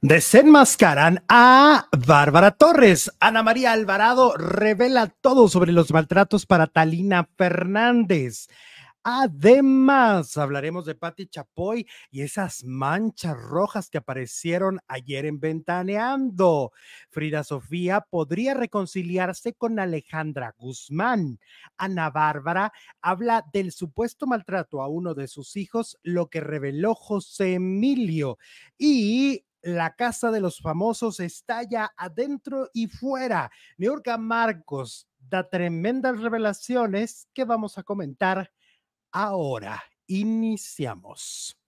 Desenmascaran a Bárbara Torres. Ana María Alvarado revela todo sobre los maltratos para Talina Fernández. Además, hablaremos de Patti Chapoy y esas manchas rojas que aparecieron ayer en Ventaneando. Frida Sofía podría reconciliarse con Alejandra Guzmán. Ana Bárbara habla del supuesto maltrato a uno de sus hijos, lo que reveló José Emilio. Y la casa de los famosos estalla adentro y fuera. Niurka Marcos da tremendas revelaciones que vamos a comentar ahora. Iniciamos.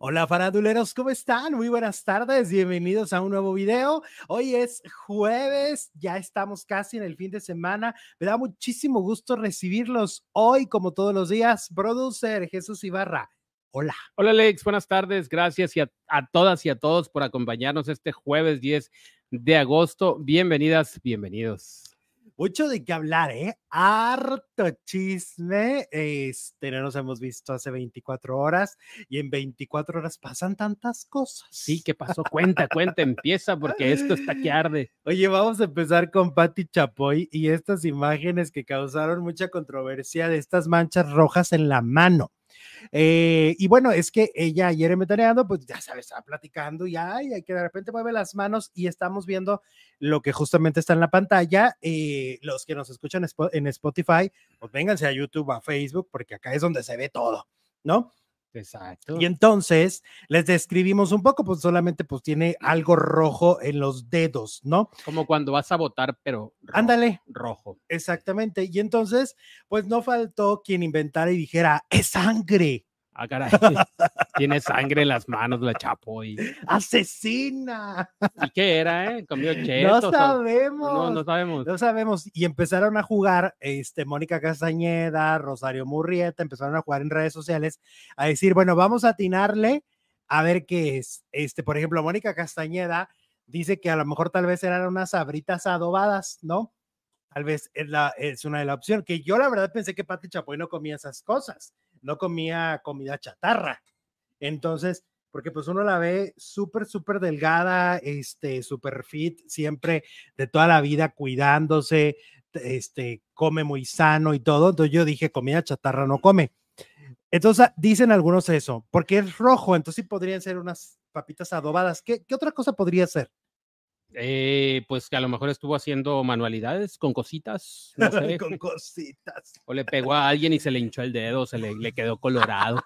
Hola faraduleros, ¿cómo están? Muy buenas tardes, bienvenidos a un nuevo video. Hoy es jueves, ya estamos casi en el fin de semana. Me da muchísimo gusto recibirlos hoy, como todos los días. Producer Jesús Ibarra, Hola. Hola Alex, buenas tardes. Gracias y a, a, todas y a todos por acompañarnos este jueves 10 de agosto. Bienvenidas, bienvenidos. Mucho de qué hablar, ¿eh? Harto chisme. Este, no nos hemos visto hace 24 horas y en 24 horas pasan tantas cosas. Sí, ¿qué pasó? Cuenta, cuenta, empieza porque esto está que arde. Oye, vamos a empezar con Patti Chapoy y estas imágenes que causaron mucha controversia de estas manchas rojas en la mano. Eh, y bueno, es que ella ayer en Metaneando, pues ya sabes, estaba platicando y hay que de repente mueve las manos y estamos viendo lo que justamente está en la pantalla. Eh, los que nos escuchan en Spotify, pues vénganse a YouTube, a Facebook, porque acá es donde se ve todo, ¿no? Exacto. Y entonces les describimos un poco, pues solamente pues tiene algo rojo en los dedos, ¿no? Como cuando vas a votar, pero rojo, ándale, rojo. Exactamente. Y entonces, pues no faltó quien inventara y dijera, es sangre. Ah, caray. Tiene sangre en las manos la Chapoy. ¡Asesina! ¿Y qué era, eh? ¿Comió chetos? No sabemos. No, no sabemos. No sabemos. Y empezaron a jugar, este, Mónica Castañeda, Rosario Murrieta, empezaron a jugar en redes sociales, a decir, bueno, vamos a atinarle a ver qué es. Este, por ejemplo, Mónica Castañeda dice que a lo mejor tal vez eran unas sabritas adobadas, ¿no? Tal vez es, la, es una de las opciones, que yo la verdad pensé que Pati Chapoy no comía esas cosas no comía comida chatarra. Entonces, porque pues uno la ve súper, súper delgada, este, súper fit, siempre de toda la vida cuidándose, este, come muy sano y todo. Entonces yo dije, comida chatarra no come. Entonces dicen algunos eso, porque es rojo, entonces sí podrían ser unas papitas adobadas. ¿Qué, qué otra cosa podría ser? Eh, pues que a lo mejor estuvo haciendo manualidades con cositas. No sé. con cositas. O le pegó a alguien y se le hinchó el dedo, se le, le quedó colorado.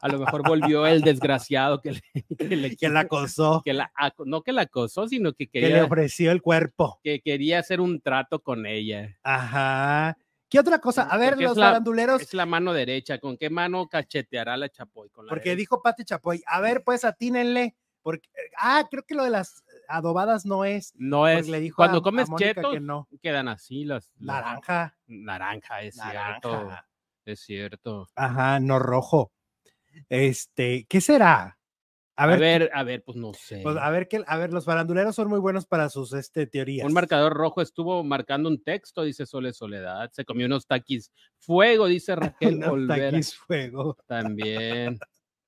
A lo mejor volvió el desgraciado que, le, que, le, que la acosó. Que la, no que la acosó, sino que quería. Que le ofreció el cuerpo. Que quería hacer un trato con ella. Ajá. ¿Qué otra cosa? A ver, Porque los es faranduleros. Es la mano derecha. ¿Con qué mano cacheteará la Chapoy? Con la Porque derecha. dijo Pati Chapoy, a ver, pues atínenle. Porque, ah, creo que lo de las adobadas no es. No es. le dijo Cuando a- a comes chetos, que no. quedan así las. las- Naranja. Naranja, es cierto. Es cierto. Ajá, no rojo. Este, ¿qué será? A A ver, ver, a ver, pues no sé. pues, a ver, qué, a ver, los faranduleros son muy buenos para sus este, teorías. Un marcador rojo estuvo marcando un texto, dice Sole Soledad. Se comió unos taquis fuego, dice Raquel Unos Olvera. taquis fuego. También.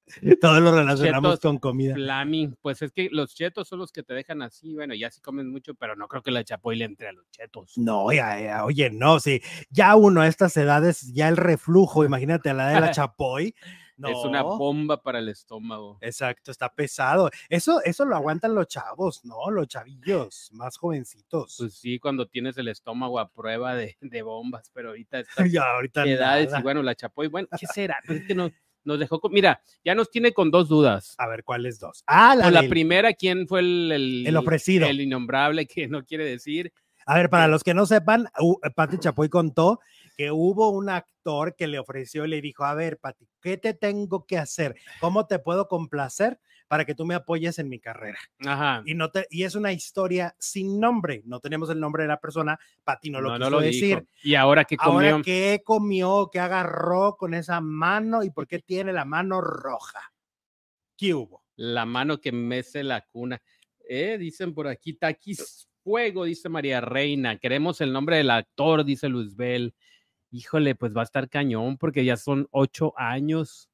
Todo lo relacionamos Chetos con comida. Flaming. Pues es que los chetos son los que te dejan así. Bueno, ya sí comen mucho, pero no creo que la chapoy le entre a los chetos. No, ya, ya, oye, no, sí, ya uno a estas edades, ya el reflujo, imagínate a la de la chapoy. No, Es una bomba para el estómago. Exacto, está pesado. Eso, eso lo aguantan los chavos, ¿no? Los chavillos más jovencitos. Pues sí, cuando tienes el estómago a prueba de, de bombas, pero ahorita está ya ahorita edades nada. y bueno, la chapoy, bueno, ¿qué será? Pues es que no, nos dejó, con- mira, ya nos tiene con dos dudas. A ver, ¿cuáles dos? Ah, la, la del- primera, ¿quién fue el, el, El ofrecido. El innombrable que no quiere decir. A ver, para los que no sepan, u- Pati Chapoy contó que hubo un actor que le ofreció y le dijo, a ver, Pati, ¿qué te tengo que hacer? ¿Cómo te puedo complacer para que tú me apoyes en mi carrera? Ajá. Y, no te, y es una historia sin nombre, no tenemos el nombre de la persona, Pati no lo no, quiso no lo decir. dijo. Y ahora que comió. Ahora, ¿qué comió? ¿Qué agarró con esa mano? ¿Y por qué tiene la mano roja? ¿Qué hubo? La mano que mece la cuna. Eh, dicen por aquí, taquis fuego, dice María Reina. Queremos el nombre del actor, dice Luzbel. Híjole, pues va a estar cañón porque ya son ocho años.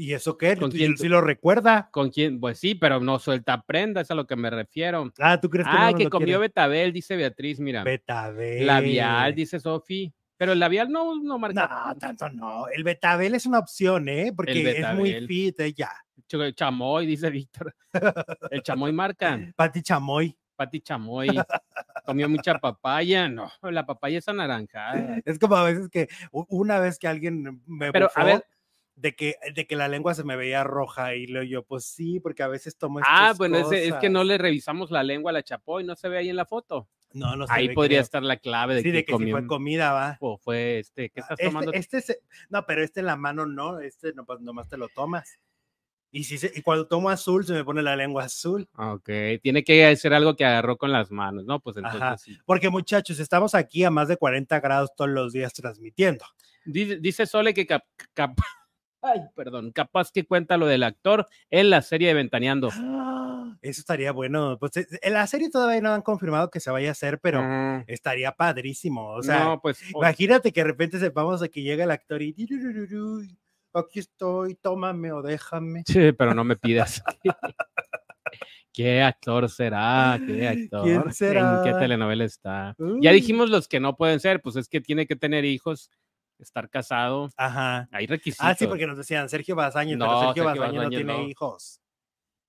¿Y eso qué? ¿Con ¿Tú- quién? ¿Sí lo recuerda? ¿Con quién? Pues sí, pero no suelta prenda, es a lo que me refiero. Ah, ¿tú crees que Ah, no que lo comió quiere? betabel, dice Beatriz, mira. Betabel. Labial, dice Sofi. Pero el labial no, no marca. No, tanto no. El betabel es una opción, ¿eh? Porque es muy fit ella. Ch- Chamoy, dice Víctor. El chamoy marca. Pati Chamoy. Pati chamoy. Comió mucha papaya. No, la papaya es anaranjada. Es como a veces que una vez que alguien me Pero, a bufó ver. De que, de que la lengua se me veía roja y luego yo, pues sí, porque a veces tomo Ah, bueno, es, es que no le revisamos la lengua a la chapoy, no se ve ahí en la foto. No, no se Ahí podría creo. estar la clave de Sí, que, de que si fue comida, va. o fue este, ¿qué estás Este, tomando? este se- no, pero este en la mano no, este no, pues, nomás te lo tomas. Y, si se- y cuando tomo azul se me pone la lengua azul. Ah, Ok, tiene que ser algo que agarró con las manos, ¿no? Pues entonces Ajá. sí. Porque muchachos, estamos aquí a más de 40 grados todos los días transmitiendo. Dice, dice Sole que cap- cap- ay, perdón, capaz que cuenta lo del actor en la serie de Ventaneando. Eso estaría bueno. Pues eh, en la serie todavía no han confirmado que se vaya a hacer, pero Ah, estaría padrísimo. O sea, no, pues imagínate que de repente sepamos de que llega el actor y "Tirurururu, aquí estoy, tómame o déjame. Sí, pero no me pidas. ¿Qué actor será? ¿Qué actor? ¿En qué será? telenovela está? Ya dijimos los que no pueden ser, pues es que tiene que tener hijos, estar casado. Ajá. Hay requisitos. Ah, sí, porque nos decían Sergio Bazañez, pero No, Sergio, Sergio Bazañez no tiene no. hijos.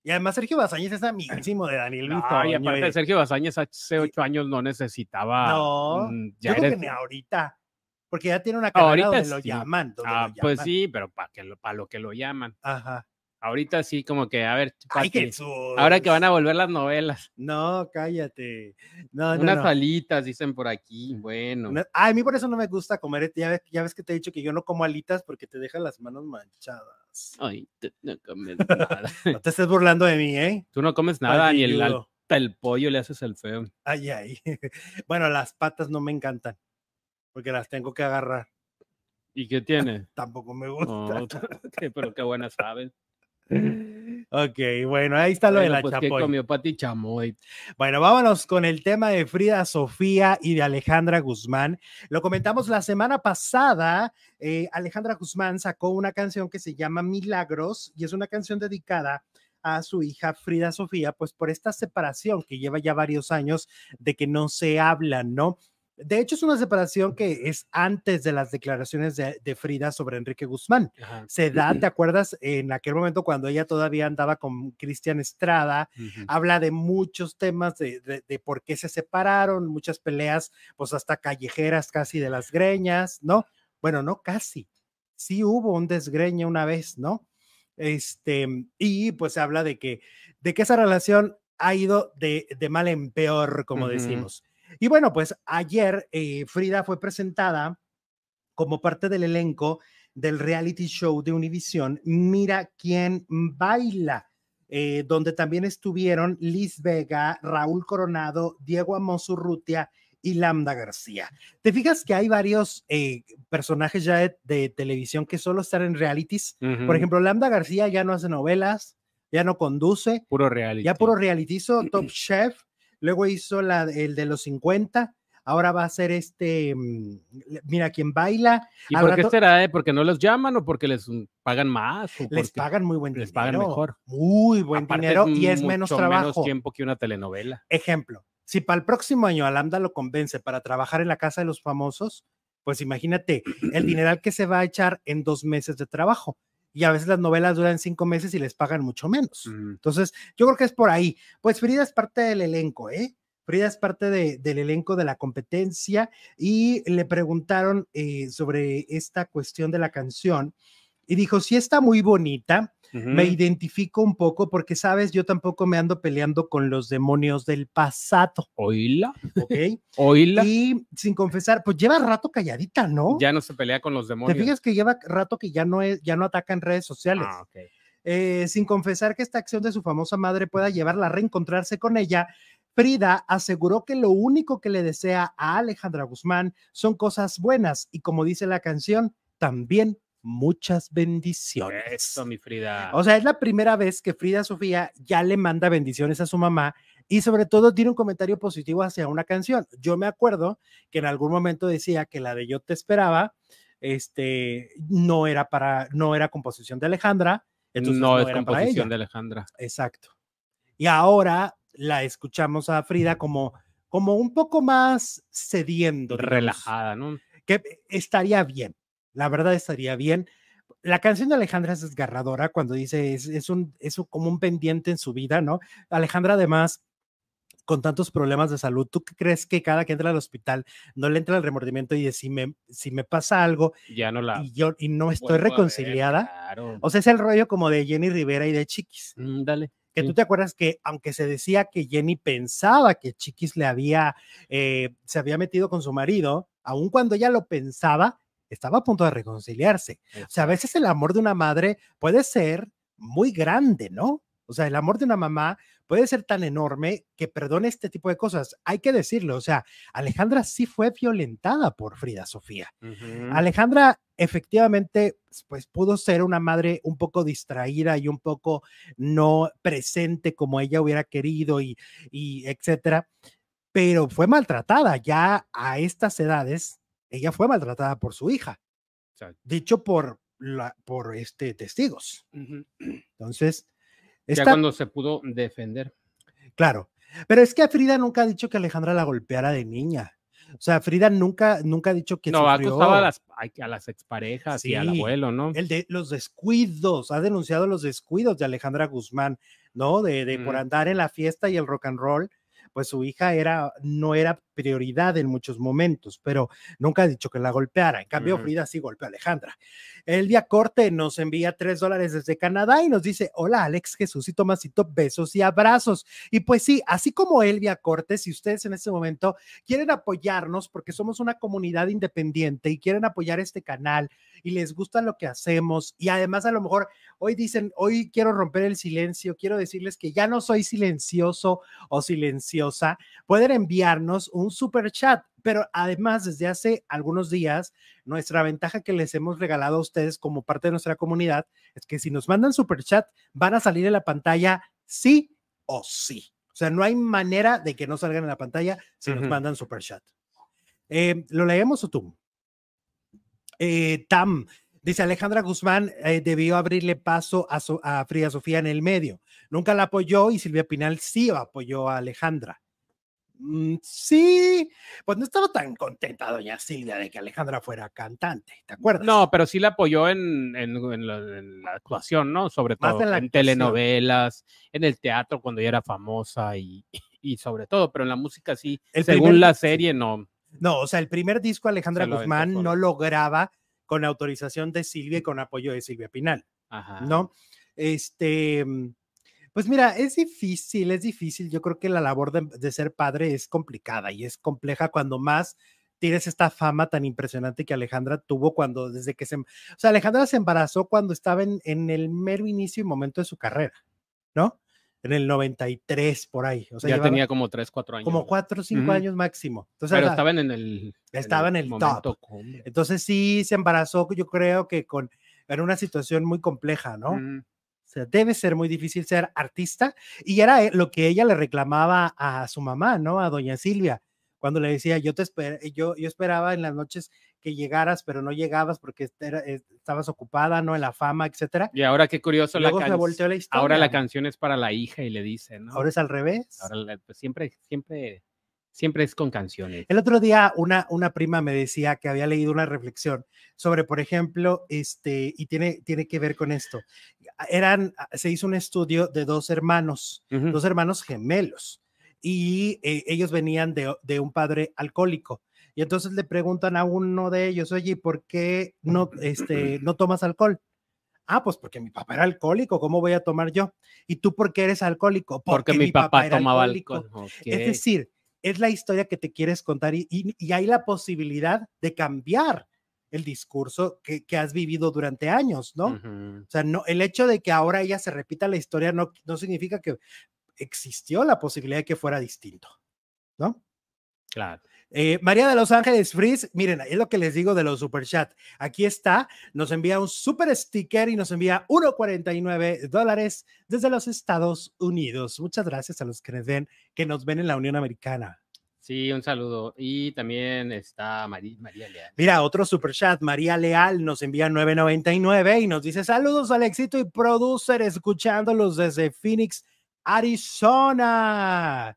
Y además Sergio Bazañez es amiguísimo de Daniel No, y aparte y- Sergio Bazañez hace ocho años no necesitaba. No, mm, Yo ya creo eres- que ni ahorita. Porque ya tiene una carrera Ahorita donde lo llaman. donde Ah, lo pues sí, pero para que lo, para lo que lo llaman. Ajá. Ahorita sí, como que, a ver, Ay, ahora que van a volver las novelas. No, cállate. No, no, Unas no. alitas, dicen por aquí. Bueno. Una- Ay, a mí por eso no me gusta comer. Ya ves, ya ves que te he dicho que yo no como alitas porque te dejan las manos manchadas. Ay, tú no comes nada. No te estés burlando de mí, ¿eh? Tú no comes nada, ni el, pollo le haces el feo. Ay, ay. Bueno, las patas no me encantan porque las tengo que agarrar. ¿Y qué tiene? Tampoco me Oh, gusta. qué- pero qué buena sabes. Ok, bueno, ahí está lo de la pues, ¿qué chapoy. comió Pati Chamoy? Bueno, vámonos con el tema de Frida Sofía y de Alejandra Guzmán. Lo comentamos la semana pasada. eh, Alejandra Guzmán sacó una canción que se llama Milagros y es una canción dedicada a su hija Frida Sofía, pues por esta separación que lleva ya varios años de que no se hablan, ¿no? De hecho, es una separación que es antes de las declaraciones de, de Frida sobre Enrique Guzmán. Ajá. Se da, ¿te acuerdas? En aquel momento cuando ella todavía andaba con Cristian Estrada, habla de muchos temas de, de- de por qué se separaron, muchas peleas, pues hasta callejeras casi de las greñas, ¿no? Bueno, no casi. Sí hubo un desgreñe una vez, ¿no? Este, y pues habla de que, de que esa relación ha ido de, de mal en peor, como decimos. Y bueno, pues ayer eh, Frida fue presentada como parte del elenco del reality show de Univision, Mira quién baila, eh, donde también estuvieron Liz Vega, Raúl Coronado, Diego Amoso Rutia y Lambda García. ¿Te fijas que hay varios eh, personajes ya de, de televisión que solo están en realities? Por Ujú. ejemplo, Lambda García ya no hace novelas, ya no conduce, puro reality. ya puro reality, hizo Top Chef, luego hizo la, el de los 50, ahora va a ser este, mm, mira quién baila, ¿Y por qué será? eh? ¿Porque no los llaman o porque les mm, pagan más? o les pagan muy buen les dinero. pagan mejor? Muy buen aparte dinero y es mucho menos trabajo. menos tiempo que una telenovela. Ejemplo, si para el próximo año a Lambda lo convence para trabajar en la casa de los famosos, pues imagínate el dineral que se va a echar en dos meses de trabajo. Y a veces las novelas duran cinco meses y les pagan mucho menos. Mm. Entonces, yo creo que es por ahí. Pues Frida es parte del elenco, ¿eh? Frida es parte de- del elenco de la competencia y le preguntaron eh, sobre esta cuestión de la canción y dijo, sí está muy bonita, me identifico un poco porque, sabes, yo tampoco me ando peleando con los demonios del pasado, Oíla, ¿ok? oíla. y sin confesar, pues lleva rato calladita, ¿no? Ya no se pelea con los Te demonios. fijas que lleva rato que ya no, es, ya no ataca en redes sociales. Ah, ok. Eh, sin confesar que esta acción de su famosa madre pueda llevarla a reencontrarse con ella, Frida aseguró que lo único que le desea a Alejandra Guzmán son cosas buenas y como dice la canción, también muchas bendiciones. Eso, mi Frida. O sea, es la primera vez que Frida Sofía ya le manda bendiciones a su mamá y sobre todo tiene un comentario positivo hacia una canción. Yo me acuerdo que en algún momento decía que la de Yo te esperaba este, no era para, no era composición de Alejandra. Entonces no, no, es era composición de Alejandra. Exacto. Y ahora la escuchamos a Frida como, como un poco más cediendo. digamos, Relajada, ¿no? Que estaría bien. La verdad estaría bien. La canción de Alejandra es desgarradora cuando dice es, es un, es un- como un pendiente en su vida, ¿no? Alejandra además con tantos problemas de salud, ¿tú qué crees que cada que entra al hospital no le entra el remordimiento y dice, si me, si me pasa algo Ya no la. y yo y no estoy ver, reconciliada? claro. O sea, es el rollo como de Jenny Rivera y de Chiquis. Mm, dale. Que Sí. tú te acuerdas que aunque se decía que Jenny pensaba que Chiquis le había, eh, se había metido con su marido, aun cuando ella lo pensaba, estaba a punto de reconciliarse. O sea, a veces el amor de una madre puede ser muy grande, ¿no? O sea, el amor de una mamá puede ser tan enorme que perdone este tipo de cosas. Hay que decirlo, o sea, Alejandra sí fue violentada por Frida Sofía. Alejandra efectivamente pues pudo ser una madre un poco distraída y un poco no presente como ella hubiera querido y, y etcétera, pero fue maltratada ya a estas edades. Ella fue maltratada por su hija, Exacto. dicho por la, por este testigos. Entonces, Ya cuando se pudo defender. claro. Pero es que Frida nunca ha dicho que Alejandra la golpeara de niña. O sea, Frida nunca, nunca ha dicho que No, ha sufrió- a las, a las exparejas y al abuelo, ¿no? el de los descuidos, ha denunciado los descuidos de Alejandra Guzmán, ¿no? De, de por andar en la fiesta y el rock and roll, pues su hija era, no era prioridad en muchos momentos, pero nunca ha dicho que la golpeara. En cambio, Ujú. Frida sí golpeó a Alejandra. El día corte nos envía tres dólares desde Canadá y nos dice, hola Alex, Jesús y Tomasito, besos y abrazos. Y pues sí, así como Elvia Corte, si ustedes en este momento quieren apoyarnos porque somos una comunidad independiente y quieren apoyar este canal y les gusta lo que hacemos y además a lo mejor hoy dicen, hoy quiero romper el silencio, quiero decirles que ya no soy silencioso o silenciosa, pueden enviarnos un super chat, pero además desde hace algunos días nuestra ventaja que les hemos regalado a ustedes como parte de nuestra comunidad es que si nos mandan super chat van a salir en la pantalla sí o sí. O sea, no hay manera de que no salgan en la pantalla si nos mandan super chat. Eh, ¿Lo leemos o tú? Eh, Tam, dice Alejandra Guzmán, eh, debió abrirle paso a, So- a Frida Sofía en el medio. Nunca la apoyó y Silvia Pinal sí apoyó a Alejandra. Mm, sí, pues no estaba tan contenta doña Silvia de que Alejandra fuera cantante, ¿te acuerdas? No, pero sí la apoyó en, en- en la, en la actuación, ¿no? Sobre Más todo en la telenovelas, en el teatro cuando ella era famosa y, y sobre todo, pero en la música sí, El según primer- la sí. serie, no. No, o sea, el primer disco Alejandra lo Guzmán no lo graba con autorización de Silvia y con apoyo de Silvia Pinal. Ajá. ¿no? Este, mm, pues mira, es difícil, es difícil. Yo creo que la labor de, de ser padre es complicada y es compleja cuando más tienes esta fama tan impresionante que Alejandra tuvo cuando, desde que se, o sea, Alejandra se embarazó cuando estaba en, en el mero inicio y momento de su carrera, ¿no? En el 93, por ahí. O sea, ya llevaba tenía como 3, 4 años. como cuatro o cinco Ujú. años máximo. Entonces, pero o sea, estaban en el. estaba en el momento top. cumbre. entonces sí se embarazó, yo creo que con, en una situación muy compleja, ¿no? Ujú. O sea, debe ser muy difícil ser artista. Y era eh, lo que ella le reclamaba a su mamá, ¿no? A doña Silvia, cuando le decía, yo te esper yo, yo esperaba en las noches que llegaras, pero no llegabas porque era- estabas ocupada, ¿no? En la fama, etcétera. Y ahora qué curioso Y la luego se la historia. Ahora la canción es para la hija y le dice, ¿no? Ahora es al revés. Ahora pues siempre, siempre, siempre es con canciones. El otro día una, una prima me decía que había leído una reflexión sobre, por ejemplo, este, y tiene, tiene que ver con esto. Eran, se hizo un estudio de dos hermanos, dos hermanos gemelos, y eh, ellos venían de, de un padre alcohólico. Y entonces le preguntan a uno de ellos, oye, ¿por qué no, este, no tomas alcohol? Ah, pues porque mi papá era alcohólico, ¿cómo voy a tomar yo? ¿Y tú por qué eres alcohólico? Porque, mi papá, era tomaba alcohólico". alcohol. Es decir, es la historia que te quieres contar y, y- y hay la posibilidad de cambiar el discurso que, que has vivido durante años, ¿no? Ujú. O sea, no, el hecho de que ahora ella se repita la historia no, no significa que existió la posibilidad de que fuera distinto, ¿no? Claro. Eh, María de Los Ángeles Frizz, miren, es lo que les digo de los super chat. Aquí está, nos envía un super sticker y nos envía 1.49 dólares desde los Estados Unidos. Muchas gracias a los que nos ven, que nos ven en la Unión Americana. Sí, un saludo. Y también está María, María Leal. Mira, otro super chat, María Leal nos envía 9.99 y nos dice saludos al éxito y producer escuchándolos desde Phoenix, Arizona.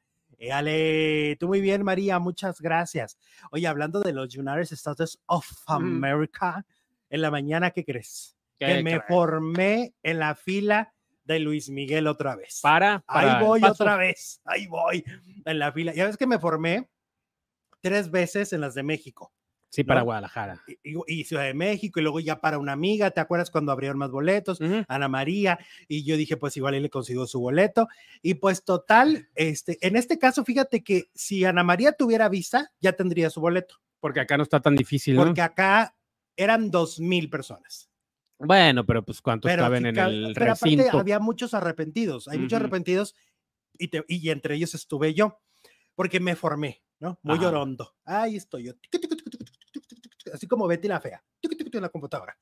Tú muy bien, María, muchas gracias. Oye, hablando de los United States of America, en la mañana, ¿qué crees? Que me formé en la fila de Luis Miguel otra vez. Para, ahí voy otra vez, ahí voy en la fila. Ya ves que me formé tres veces en las de México. Sí, para Guadalajara. Y, Ciudad de México, y luego ya para una amiga, ¿te acuerdas cuando abrieron más boletos? Ana María, y yo dije, pues igual él le consiguió su boleto. Y pues total, este, en este caso, fíjate que si Ana María tuviera visa, ya tendría su boleto. Porque acá no está tan difícil, ¿no? Porque acá eran dos mil personas. Bueno, pero pues cuántos caben en el pero recinto. Aparte, había muchos arrepentidos, hay muchos arrepentidos y, y entre ellos estuve yo, porque me formé, ¿no? Muy llorondo. Ahí estoy yo así como Betty la fea, en la computadora.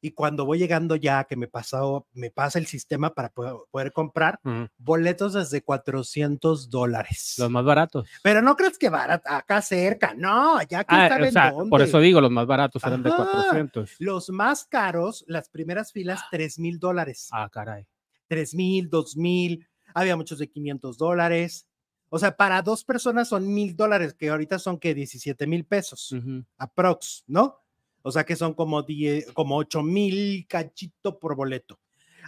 Y cuando voy llegando ya, que me, pasado, me pasa el sistema para poder, comprar boletos desde 400 dólares. Los más baratos. Pero no crees que barato, acá cerca, no, ya que ah, Por eso digo, los más baratos eran de 400. Los más caros, las primeras filas, 3 mil dólares. Ah, caray. 3 mil, 2 mil, había muchos de 500 dólares. O sea, para dos personas son mil dólares, que ahorita son que 17 mil pesos, aprox, ¿no? O sea que son como, 10, como 8 mil cachito por boleto.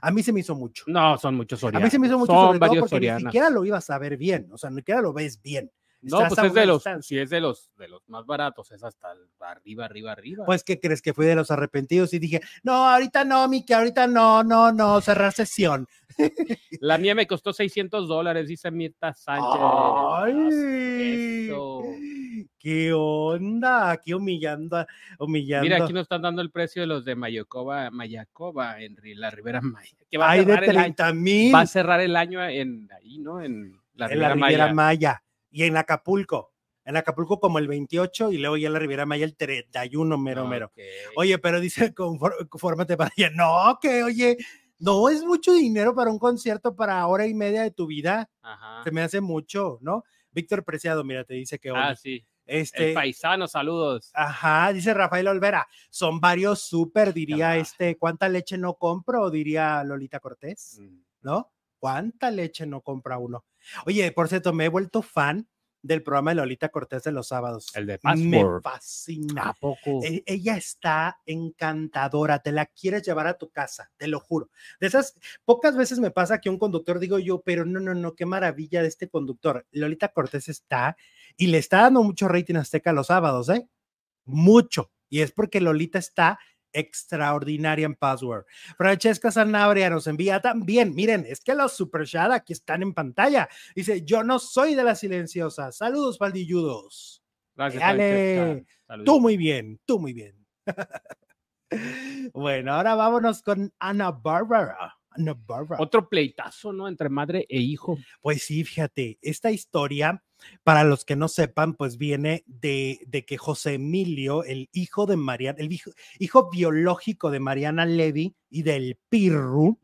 A mí se me hizo mucho. No, son muchos A mí se me hizo mucho, son sobre todo porque ni siquiera lo ibas a ver bien, o sea, ni siquiera lo ves bien. No, pues es de los, si es de los, de los más baratos, es hasta arriba, arriba, arriba. Pues, ¿qué crees? Que fui de los arrepentidos y dije, no, ahorita no, Miki, ahorita no, no, no, cerrar sesión. La mía me costó 600 dólares, dice Mirta Sánchez. ¡Ay! ¿Qué onda? Aquí humillando, humillando. Mira, aquí nos están dando el precio de los de Mayacoba, Mayacoba en la Ribera Maya. Que va a de 30 mil. Va a cerrar el año en ahí, ¿no? En la Ribera, Maya y en Acapulco. En Acapulco como el 28 y luego ya en la Riviera Maya el 31, mero, mero. Oye, pero dice, confórmate para allá. No, que oye, no es mucho dinero para un concierto para hora y media de tu vida. Se me hace mucho, ¿no? Víctor Preciado, mira, te dice que... Ah, sí. Este, el paisano, saludos. Ajá, dice Rafael Olvera, son varios súper, diría este, ¿cuánta leche no compro? Diría Lolita Cortés, mm. ¿no? ¿Cuánta leche no compra uno? Oye, por cierto, me he vuelto fan del programa de Lolita Cortés de los sábados. El de Password. Me fascina. poco? E, ella está encantadora, te la quieres llevar a tu casa, te lo juro. De esas pocas veces me pasa que un conductor digo yo, pero no, no, no, qué maravilla de este conductor. Lolita Cortés está y le está dando mucho rating Azteca los sábados, ¿eh? Mucho. Y es porque Lolita está extraordinaria en Password. Francesca Sanabria nos envía también, miren, es que los super chat aquí están en pantalla. Dice, yo no soy de la silenciosa. Saludos, paldilludos. Gracias, Dale. Tú muy bien, tú muy bien. bueno, ahora vámonos con Ana Otro pleitazo, ¿no? Entre madre e hijo. Pues sí, fíjate, esta historia, para los que no sepan, pues viene de, de que José Emilio, el hijo de Mariana, el hijo, biológico de Mariana Levy y del Pirru,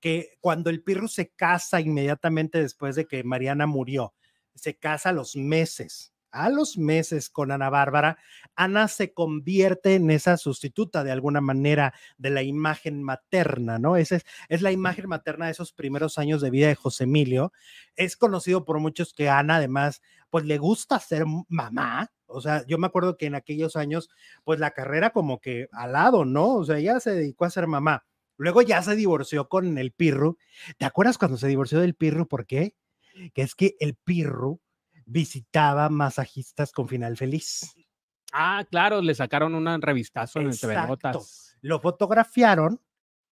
que cuando el Pirru se casa inmediatamente después de que Mariana murió, se casa a los meses a los meses con Ana Bárbara, Ana se convierte en esa sustituta de alguna manera de la imagen materna, ¿no? Esa es, es la imagen materna de esos primeros años de vida de José Emilio. Es conocido por muchos que Ana además, pues le gusta ser mamá. O sea, yo me acuerdo que en aquellos años, pues la carrera como que al lado, ¿no? O sea, ella se dedicó a ser mamá. Luego ya se divorció con el Pirru. ¿Te acuerdas cuando se divorció del Pirru? ¿Por qué? Que es que el Pirru visitaba masajistas con final feliz. Ah, claro, le sacaron una revistazo en el TV Lo fotografiaron.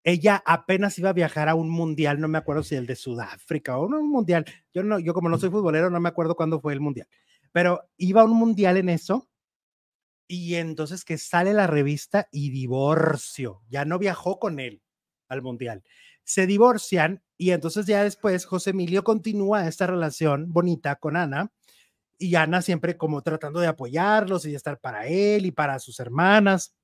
Ella apenas iba a viajar a un mundial, no me acuerdo si el de Sudáfrica o un mundial. Yo no, yo como no soy futbolero, no me acuerdo cuándo fue el mundial. Pero iba a un mundial en eso. Y entonces que sale la revista y divorcio. Ya no viajó con él al mundial. Se divorcian y entonces ya después José Emilio continúa esta relación bonita con Ana y Ana siempre como tratando de apoyarlos y de estar para él y para sus hermanas.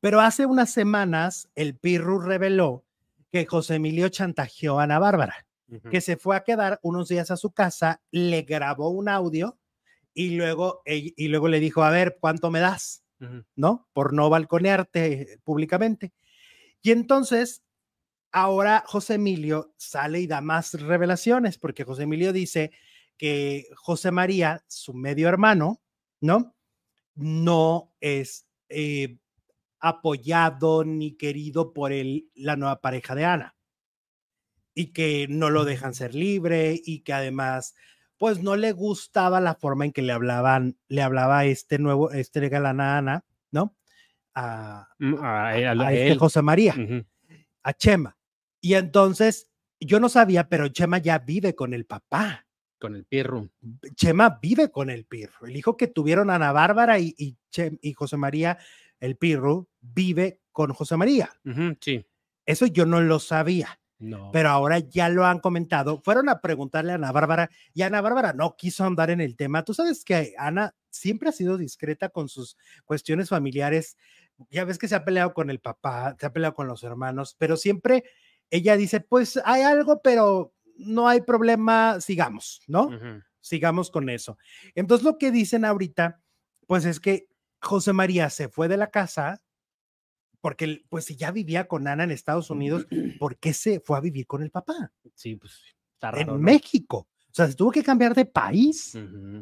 Pero hace unas semanas el Pirru reveló que José Emilio chantajeó a Ana Bárbara. Que se fue a quedar unos días a su casa, le grabó un audio y luego, y luego le dijo, a ver, ¿cuánto me das? ¿No? Por no balconearte públicamente. Y entonces, ahora José Emilio sale y da más revelaciones, porque José Emilio dice que José María, su medio hermano, ¿no? No es eh, apoyado ni querido por el, la nueva pareja de Ana. Y que no lo dejan ser libre y que además, pues no le gustaba la forma en que le hablaban, le hablaba este nuevo, este galán a Ana, ¿no? A, Mm, A, él- a a este él. José María a Chema. Y entonces, yo no sabía, pero Chema ya vive con el papá. Con el pirro. Chema vive con el Pirro. El hijo que tuvieron Ana Bárbara y, y, Chem- y José María, el Pirro, vive con José María. Sí. Eso yo no lo sabía, No. pero ahora ya lo han comentado. Fueron a preguntarle a Ana Bárbara y Ana Bárbara no quiso andar en el tema. Tú sabes que Ana siempre ha sido discreta con sus cuestiones familiares. Ya ves que se ha peleado con el papá, se ha peleado con los hermanos, pero siempre ella dice, pues hay algo, pero no hay problema, sigamos, ¿no? Sigamos con eso. Entonces lo que dicen ahorita, pues es que José María se fue de la casa porque pues si ya vivía con Ana en Estados Unidos, ¿por qué se fue a vivir con el papá? Sí, pues está En raro. ¿no? México. O sea, se tuvo que cambiar de país.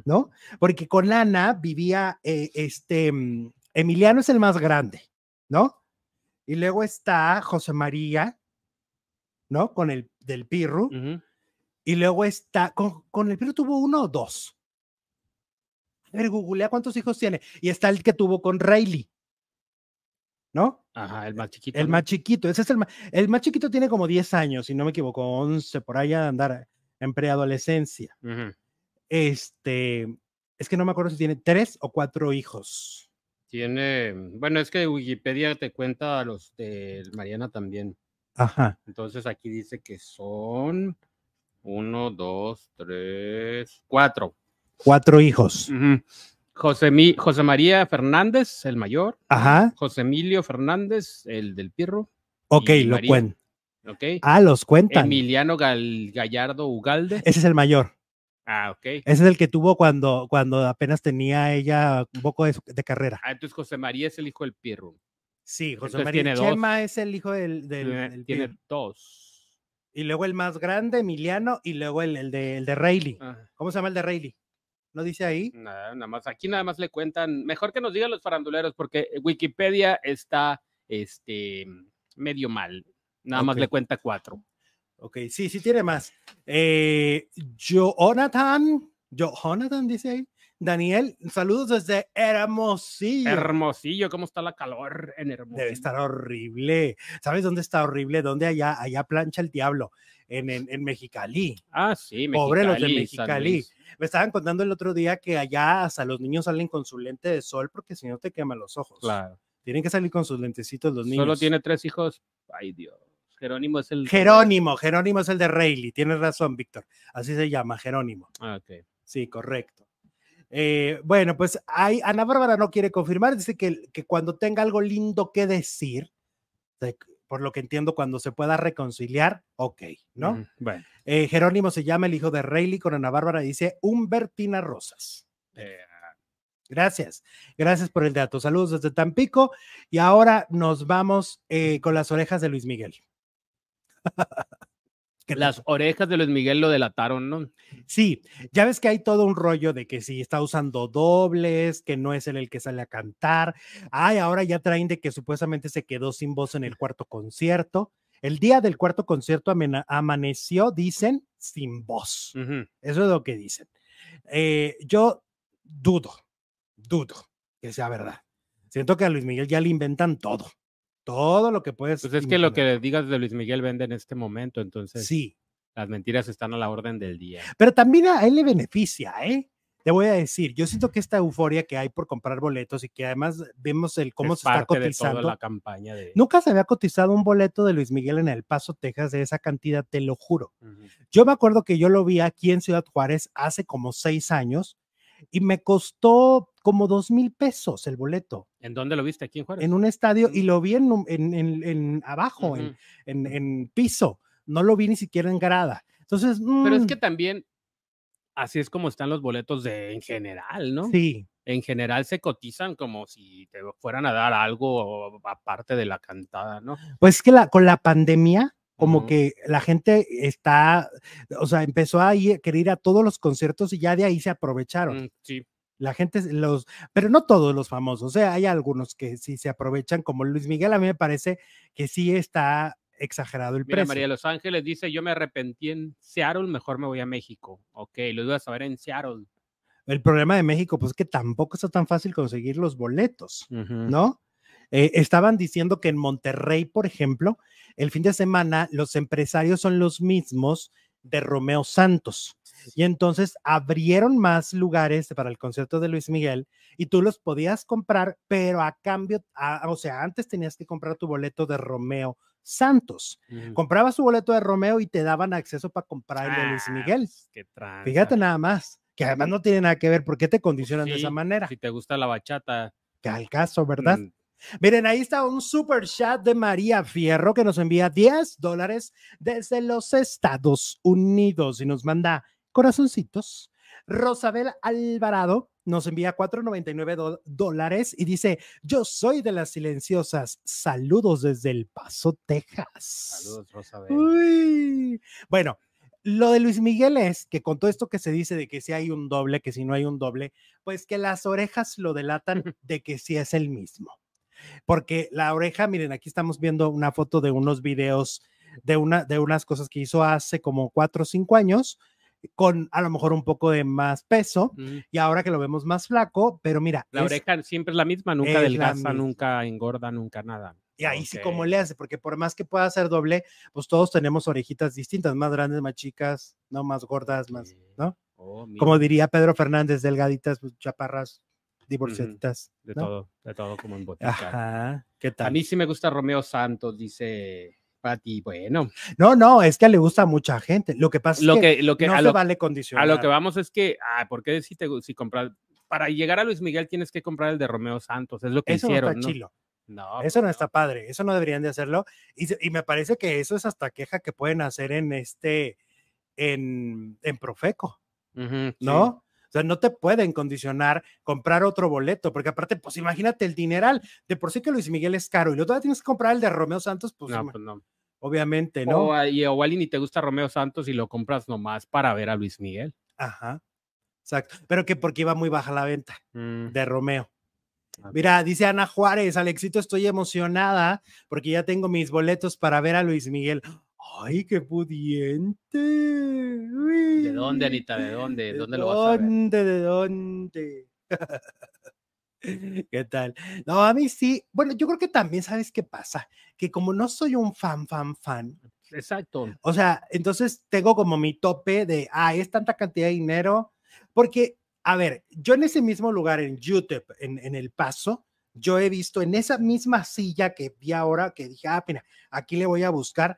¿no? Porque con Ana vivía eh, este mm, Emiliano es el más grande, ¿no? Y luego está José María, ¿no? Con el del Pirru. Y luego está, con, con el Pirru tuvo uno o dos. A ver, googlea cuántos hijos tiene. Y está el que tuvo con Rayleigh, ¿no? Ajá, el más chiquito. El ¿no? más chiquito. Ese es el más, el más chiquito tiene como 10 años, si no me equivoco, 11, por ahí a de andar en preadolescencia. Este, es que no me acuerdo si tiene tres o cuatro hijos. Tiene, bueno, es que Wikipedia te cuenta a los de Mariana también. Ajá. Entonces aquí dice que son uno, dos, tres, cuatro. Cuatro hijos. Ujú. José, Mi- José María Fernández, el mayor. Ajá. José Emilio Fernández, el del Pirro. Ok, lo María. cuentan. ¿Ok? Ah, los cuentan. Emiliano Gal- Gallardo Ugalde. Ese es el mayor. Ah, ok. Ese es el que tuvo cuando, cuando apenas tenía ella un poco de, de carrera. Ah, entonces José María es el hijo del Pirro. Sí, José entonces María tiene dos. Chema es el hijo del, del- Tiene- del Tiene Pirro. dos. Y luego el más grande, Emiliano, y luego el, el de, el de Rayleigh. ¿Cómo se llama el de Rayleigh? ¿No dice ahí? nada, nada más. Aquí nada más le cuentan. Mejor que nos digan los faranduleros, porque Wikipedia está este, medio mal. Nada más le cuenta cuatro. Ok, sí, sí tiene más. Eh, Jonathan, Jonathan dice ahí. Daniel, saludos desde Hermosillo. Hermosillo, ¿cómo está la calor en Hermosillo? Debe estar horrible. ¿Sabes dónde está horrible? ¿Dónde allá, allá plancha el diablo? En, en, en Mexicali. Ah, sí, Pobre los de Mexicali, Mexicali. Me estaban contando el otro día que allá hasta los niños salen con su lente de sol porque si no te queman los ojos. Claro. Tienen que salir con sus lentecitos los niños. Solo tiene tres hijos. Ay, Dios. Jerónimo es el. Jerónimo, Jerónimo es el de Rayleigh. Tienes razón, Víctor. Así se llama, Jerónimo. Ah, ok. Sí, correcto. Eh, bueno, pues hay, Ana Bárbara no quiere confirmar, dice que, que cuando tenga algo lindo que decir, de- por lo que entiendo, cuando se pueda reconciliar, ok, ¿no? Ujú, Bueno. Eh, Jerónimo se llama el hijo de Rayleigh con Ana Bárbara, dice Humbertina Rosas. eh, Gracias, gracias por el dato. Saludos desde Tampico y ahora nos vamos eh, con las orejas de Luis Miguel. ¿Qué te las orejas de Luis Miguel lo delataron, ¿no? Sí, ya ves que hay todo un rollo de que si está usando dobles, que no es él el que sale a cantar. Ay, ahora ya traen de que supuestamente se quedó sin voz en el cuarto concierto. El día del cuarto concierto amaneció, dicen, sin voz. Eso es lo que dicen. Eh, yo dudo, dudo que sea verdad. Siento que a Luis Miguel ya le inventan todo, todo lo que puedes. Pues es que lo que digas de Luis Miguel vende en este momento, entonces Sí, las mentiras están a la orden del día. pero también a él le beneficia, ¿eh? Te voy a decir, yo siento que esta euforia que hay por comprar boletos y que además vemos el cómo es se está parte de toda cotizando. la campaña de. Nunca se había cotizado un boleto de Luis Miguel en El Paso, Texas, de esa cantidad, te lo juro. Yo me acuerdo que yo lo vi aquí en Ciudad Juárez hace como seis años y me costó como dos mil pesos el boleto ¿En dónde lo viste? Aquí en Juárez. en un estadio y lo vi en, en, en- en abajo, en, Ujú. en, en piso. No lo vi ni siquiera en grada. Entonces, Pero es mm, que también así es como están los boletos de en general, ¿no? sí, En general se cotizan como si te fueran a dar algo aparte de la cantada, ¿no? pues que la, con la pandemia, como que la gente está, o sea, empezó a ir, querer ir a todos los conciertos y ya de ahí se aprovecharon. Mm, sí. La gente, los, pero no todos los famosos, o sea, hay algunos que sí se aprovechan, como Luis Miguel, a mí me parece que sí está exagerado el Mira, precio. María Los Ángeles dice, yo me arrepentí en Seattle, mejor me voy a México. Ok, lo iba a saber en Seattle. El problema de México, pues que tampoco está tan fácil conseguir los boletos. ¿no? Eh, estaban diciendo que en Monterrey, por ejemplo, el fin de semana los empresarios son los mismos de Romeo Santos. Y entonces abrieron más lugares para el concierto de Luis Miguel y tú los podías comprar, pero a cambio, a- o sea, antes tenías que comprar tu boleto de Romeo Santos. Comprabas tu boleto de Romeo y te daban acceso para comprar el de Luis Ah, Miguel. pues, qué. Fíjate nada más, que además no tiene nada que ver, ¿por qué te condicionan de Sí, esa manera? Si te gusta la bachata. Que al caso, ¿verdad? mm, Miren, ahí está un super chat de María Fierro que nos envía 10 dólares desde los Estados Unidos y nos manda corazoncitos. Rosabel Alvarado nos envía 4.99 do- dólares y dice, yo soy de las silenciosas. Saludos desde El Paso, Texas. Saludos, Rosabel. Uy. Bueno, lo de Luis Miguel es que con todo esto que se dice de que si hay un doble, que si no hay un doble, pues que las orejas lo delatan de que sí es el mismo. Porque la oreja, miren, aquí estamos viendo una foto de unos videos de, una, de unas cosas que hizo hace como cuatro o cinco años, con a lo mejor un poco de más peso, y ahora que lo vemos más flaco, pero mira, La es- oreja siempre es la misma, nunca adelgaza, nunca engorda, nunca nada. y ahí sí como le hace, porque por más que pueda ser doble, pues todos tenemos orejitas distintas, más grandes, más chicas, no más gordas, más. ¿no? Oh, Como diría Pedro Fernández, delgaditas, pues, chaparras, divorciaditas. de ¿no? todo, de todo como en botica. Ajá, ¿qué A tal? mí sí me gusta Romeo Santos, dice Pati. Bueno, No, no, es que le gusta a mucha gente. Lo que pasa es lo que, que, lo que, no a, se lo, vale condicionar. a lo que vamos es que, ah, ¿por qué si, te, si comprar? Para llegar a Luis Miguel tienes que comprar el de Romeo Santos, es lo que Eso no hicieron, está ¿no? chilo. No, Eso no pues está padre. Eso no deberían de hacerlo. Y, y me parece que eso es hasta queja que pueden hacer en este, en, en Profeco. Sí. ¿no? Sea, no te pueden condicionar comprar otro boleto, porque aparte, pues imagínate el dineral. De por sí que Luis Miguel es caro y luego todavía tienes que comprar el de Romeo Santos, pues No, pues no. obviamente, ¿no? O, y o igual y ni te gusta Romeo Santos y lo compras nomás para ver a Luis Miguel. Ajá. Exacto. Pero que porque iba muy baja la venta Mm, de Romeo. Mira, dice Ana Juárez, Alexito, estoy emocionada porque ya tengo mis boletos para ver a Luis Miguel. ¡Ay, qué pudiente! ¿De dónde, Anita? ¿De dónde? ¿De ¿Dónde lo vas a ver? dónde? ¿De dónde? ¿Qué tal? No, a mí sí. Bueno, yo creo que también sabes qué pasa, que como no soy un fan, fan, fan, Exacto. o sea, entonces tengo como mi tope de, ah, es tanta cantidad de dinero, porque, a ver, yo en ese mismo lugar, en YouTube, en, en El Paso, yo he visto en esa misma silla que vi ahora, que dije, ah, mira, aquí le voy a buscar,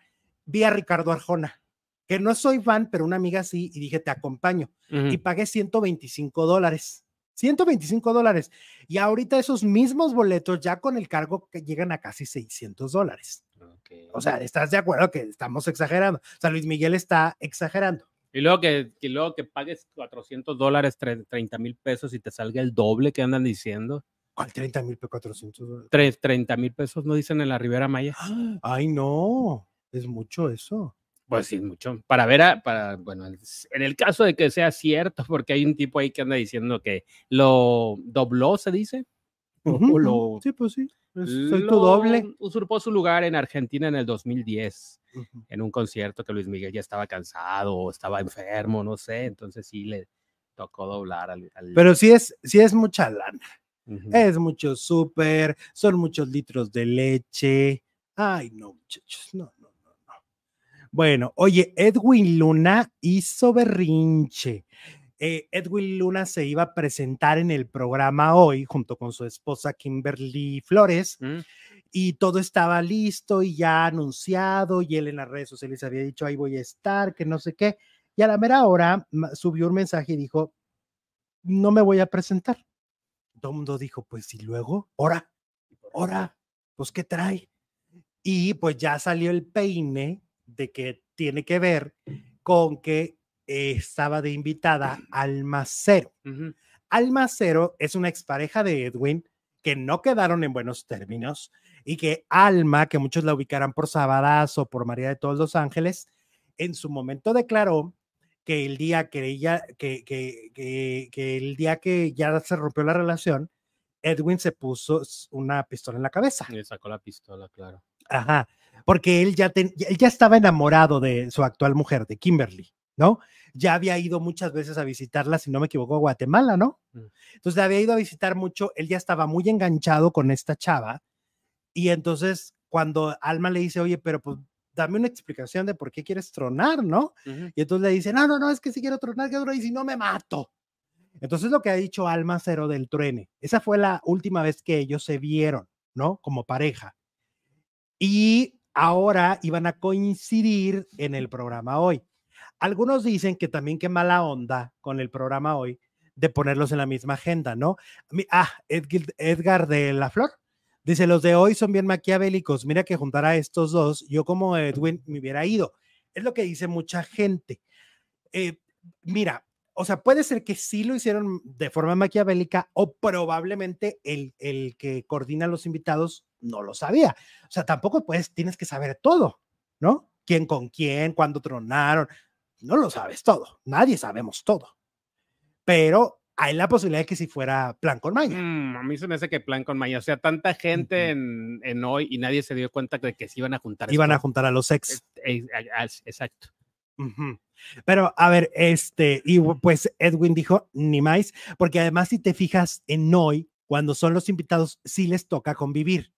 vi a Ricardo Arjona, que no soy fan, pero una amiga sí, y dije, te acompaño Ujú. y pagué 125 dólares. 125 dólares. Y ahorita esos mismos boletos ya con el cargo que llegan a casi 600 dólares. Ok. O sea, ¿estás de acuerdo que estamos exagerando? O sea, Luis Miguel está exagerando. Y luego que, que luego que pagues 400 dólares, tre- 30 mil pesos y te salga el doble que andan diciendo. ¿Cuál 30 mil 400 dólares? Tre- 30 mil pesos no dicen en la Ribera Maya. Ay, no, es mucho eso. Pues sí, mucho. Para ver a, para, bueno, en el caso de que sea cierto, porque hay un tipo ahí que anda diciendo que lo dobló, se dice. O lo- Sí, pues sí. soy tu doble. Usurpó su lugar en Argentina en el 2010, Ujú. en un concierto que Luis Miguel ya estaba cansado o estaba enfermo, no sé. Entonces sí le tocó doblar al. al- Pero sí es, sí es mucha lana. Es mucho súper, son muchos litros de leche. Ay, no, muchachos, no. Bueno, oye, Edwin Luna hizo berrinche. Eh, Edwin Luna se iba a presentar en el programa hoy junto con su esposa Kimberly Flores Mm, y todo estaba listo y ya anunciado y él en las redes sociales había dicho ahí voy a estar, que no sé qué. Y a la mera hora subió un mensaje y dijo, no me voy a presentar. Todo el mundo dijo, pues y luego, ahora, ahora, pues qué trae. Y pues ya salió el peine de que tiene que ver con que eh, estaba de invitada Alma Cero. Ujú. Alma Cero es una expareja de Edwin que no quedaron en buenos términos y que Alma, que muchos la ubicarán por Sabadazo, por María de todos los Ángeles, en su momento declaró que el día que ella, que, que, que, que el día que ya se rompió la relación, Edwin se puso una pistola en la cabeza. Le sacó la pistola, claro. Ajá, porque él ya, ten- él ya estaba enamorado de su actual mujer, de Kimberly, ¿no? Ya había ido muchas veces a visitarla, si no me equivoco, a Guatemala, ¿no? Mm. Entonces había ido a visitar mucho, él ya estaba muy enganchado con esta chava y entonces cuando Alma le dice, oye, pero pues dame una explicación de por qué quieres tronar, ¿no? Ujú. Y entonces le dice, no, no, no, es que si quiero tronar, que y si no me mato. Entonces lo que ha dicho Alma Cero del Truene, esa fue la última vez que ellos se vieron, ¿no? Como pareja. Y ahora iban a coincidir en el programa hoy. Algunos dicen que también qué mala onda con el programa hoy de ponerlos en la misma agenda, ¿no? Ah, Edgar de la Flor dice, los de hoy son bien maquiavélicos, mira que juntar a estos dos, yo como Edwin me hubiera ido. Es lo que dice mucha gente. Eh, mira, o sea, puede ser que sí lo hicieron de forma maquiavélica o probablemente el, el que coordina a los invitados no lo sabía. O sea, tampoco pues tienes que saber todo, ¿no? ¿Quién con quién, cuándo tronaron? No lo sabes todo, nadie sabemos todo. Pero hay la posibilidad de que si fuera plan con maña. Mm, a mí se me hace que plan con Maya. O sea, tanta gente en, en hoy y nadie se dio cuenta de que se iban a juntar. Iban a juntar a los ex. Exacto. Ujú. Pero a ver, este, y pues Edwin dijo, ni más, porque además si te fijas en hoy, cuando son los invitados, sí les toca convivir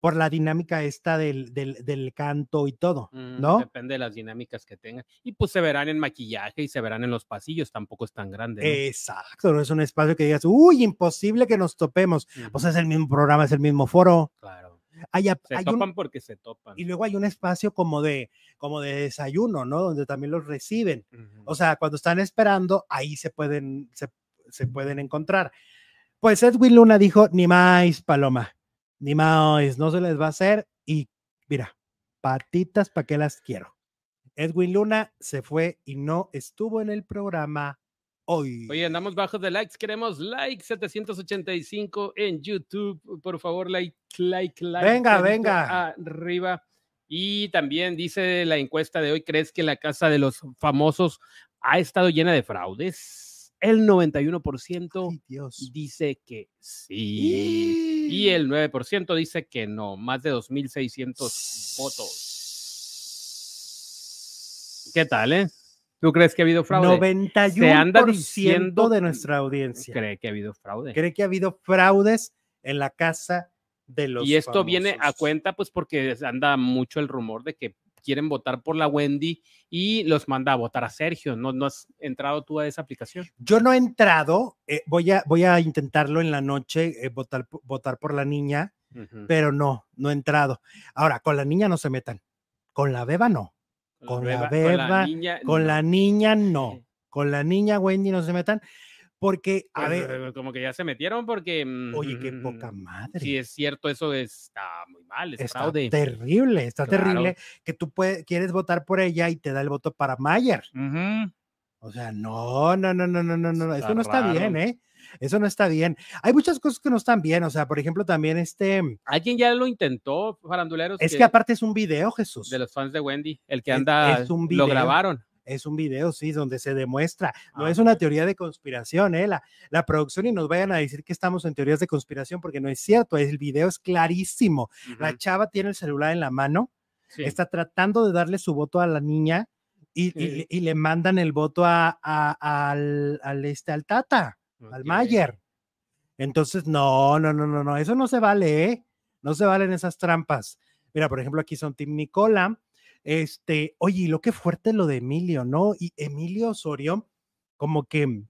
por la dinámica esta del, del, del canto y todo, Mm, ¿no? Depende de las dinámicas que tengan. Y pues se verán en maquillaje y se verán en los pasillos, tampoco es tan grande. ¿no? Exacto, no es un espacio que digas, uy, imposible que nos topemos. Ujú, Pues es el mismo programa, es el mismo foro. claro. Hay, Se hay un- topan porque se topan. y luego hay un espacio como de, como de desayuno, ¿no? Donde también los reciben. O sea, cuando están esperando, ahí se pueden, se, se pueden encontrar. Pues Edwin Luna dijo, ni más, Paloma, ni más, no se les va a hacer. Y mira, patitas, ¿para qué las quiero? Edwin Luna se fue y no estuvo en el programa hoy. Oye, andamos bajos de likes, queremos like 785 en YouTube, por favor, like, like, like. Venga, venga. Arriba. Y también dice la encuesta de hoy, ¿crees que la casa de los famosos ha estado llena de fraudes? El 91% Ay, Dios. dice que sí. Y el 9% dice que no, más de 2.600 votos. ¿Qué tal, eh? ¿Tú crees que ha habido fraude? 91% anda diciendo- de nuestra audiencia Cree que ha habido fraude. cree que ha habido fraudes en la casa de los Y esto viene a cuenta, pues, porque anda mucho el rumor de que quieren votar por la Wendy y los manda a votar a Sergio. ¿No, no has entrado tú a esa aplicación? Yo no he entrado, eh, voy, a, voy a intentarlo en la noche, eh, votar, votar por la niña, pero no, no he entrado. Ahora, con la niña no se metan, con la beba no, con la beba, niña, con no. la niña no, con la niña Wendy no se metan, porque, a Pues, ver, eh, como que ya se metieron porque. oye, qué mm, poca madre. Si es cierto, eso está muy mal, es Está fraude. terrible, está Claro. terrible que tú puedes, quieres votar por ella y te da el voto para Mayer. O sea, no, no, no, no, no, no, no, eso no está bien. ¿eh? Eso no está bien. Hay muchas cosas que no están bien, o sea, por ejemplo, también este, Alguien ya lo intentó, faranduleros. es que aparte es un video, Jesús. de los fans de Wendy, el que anda, es un lo video. grabaron. Es un video, sí, donde se demuestra. No Ah, es una teoría de conspiración, ¿eh? La, la producción y nos vayan a decir que estamos en teorías de conspiración porque no es cierto. El video es clarísimo. La chava tiene el celular en la mano, sí. está tratando de darle su voto a la niña y, y Sí. le- y le mandan el voto a, a- al, al, este, al Tata. al. Mayer. Entonces, no, no, no, no, no, eso no se vale, ¿eh? No se valen esas trampas. Mira, por ejemplo, aquí son Tim Nicola. Este, oye, y lo que fuerte lo de Emilio, ¿no? Y Emilio Osorio, como que,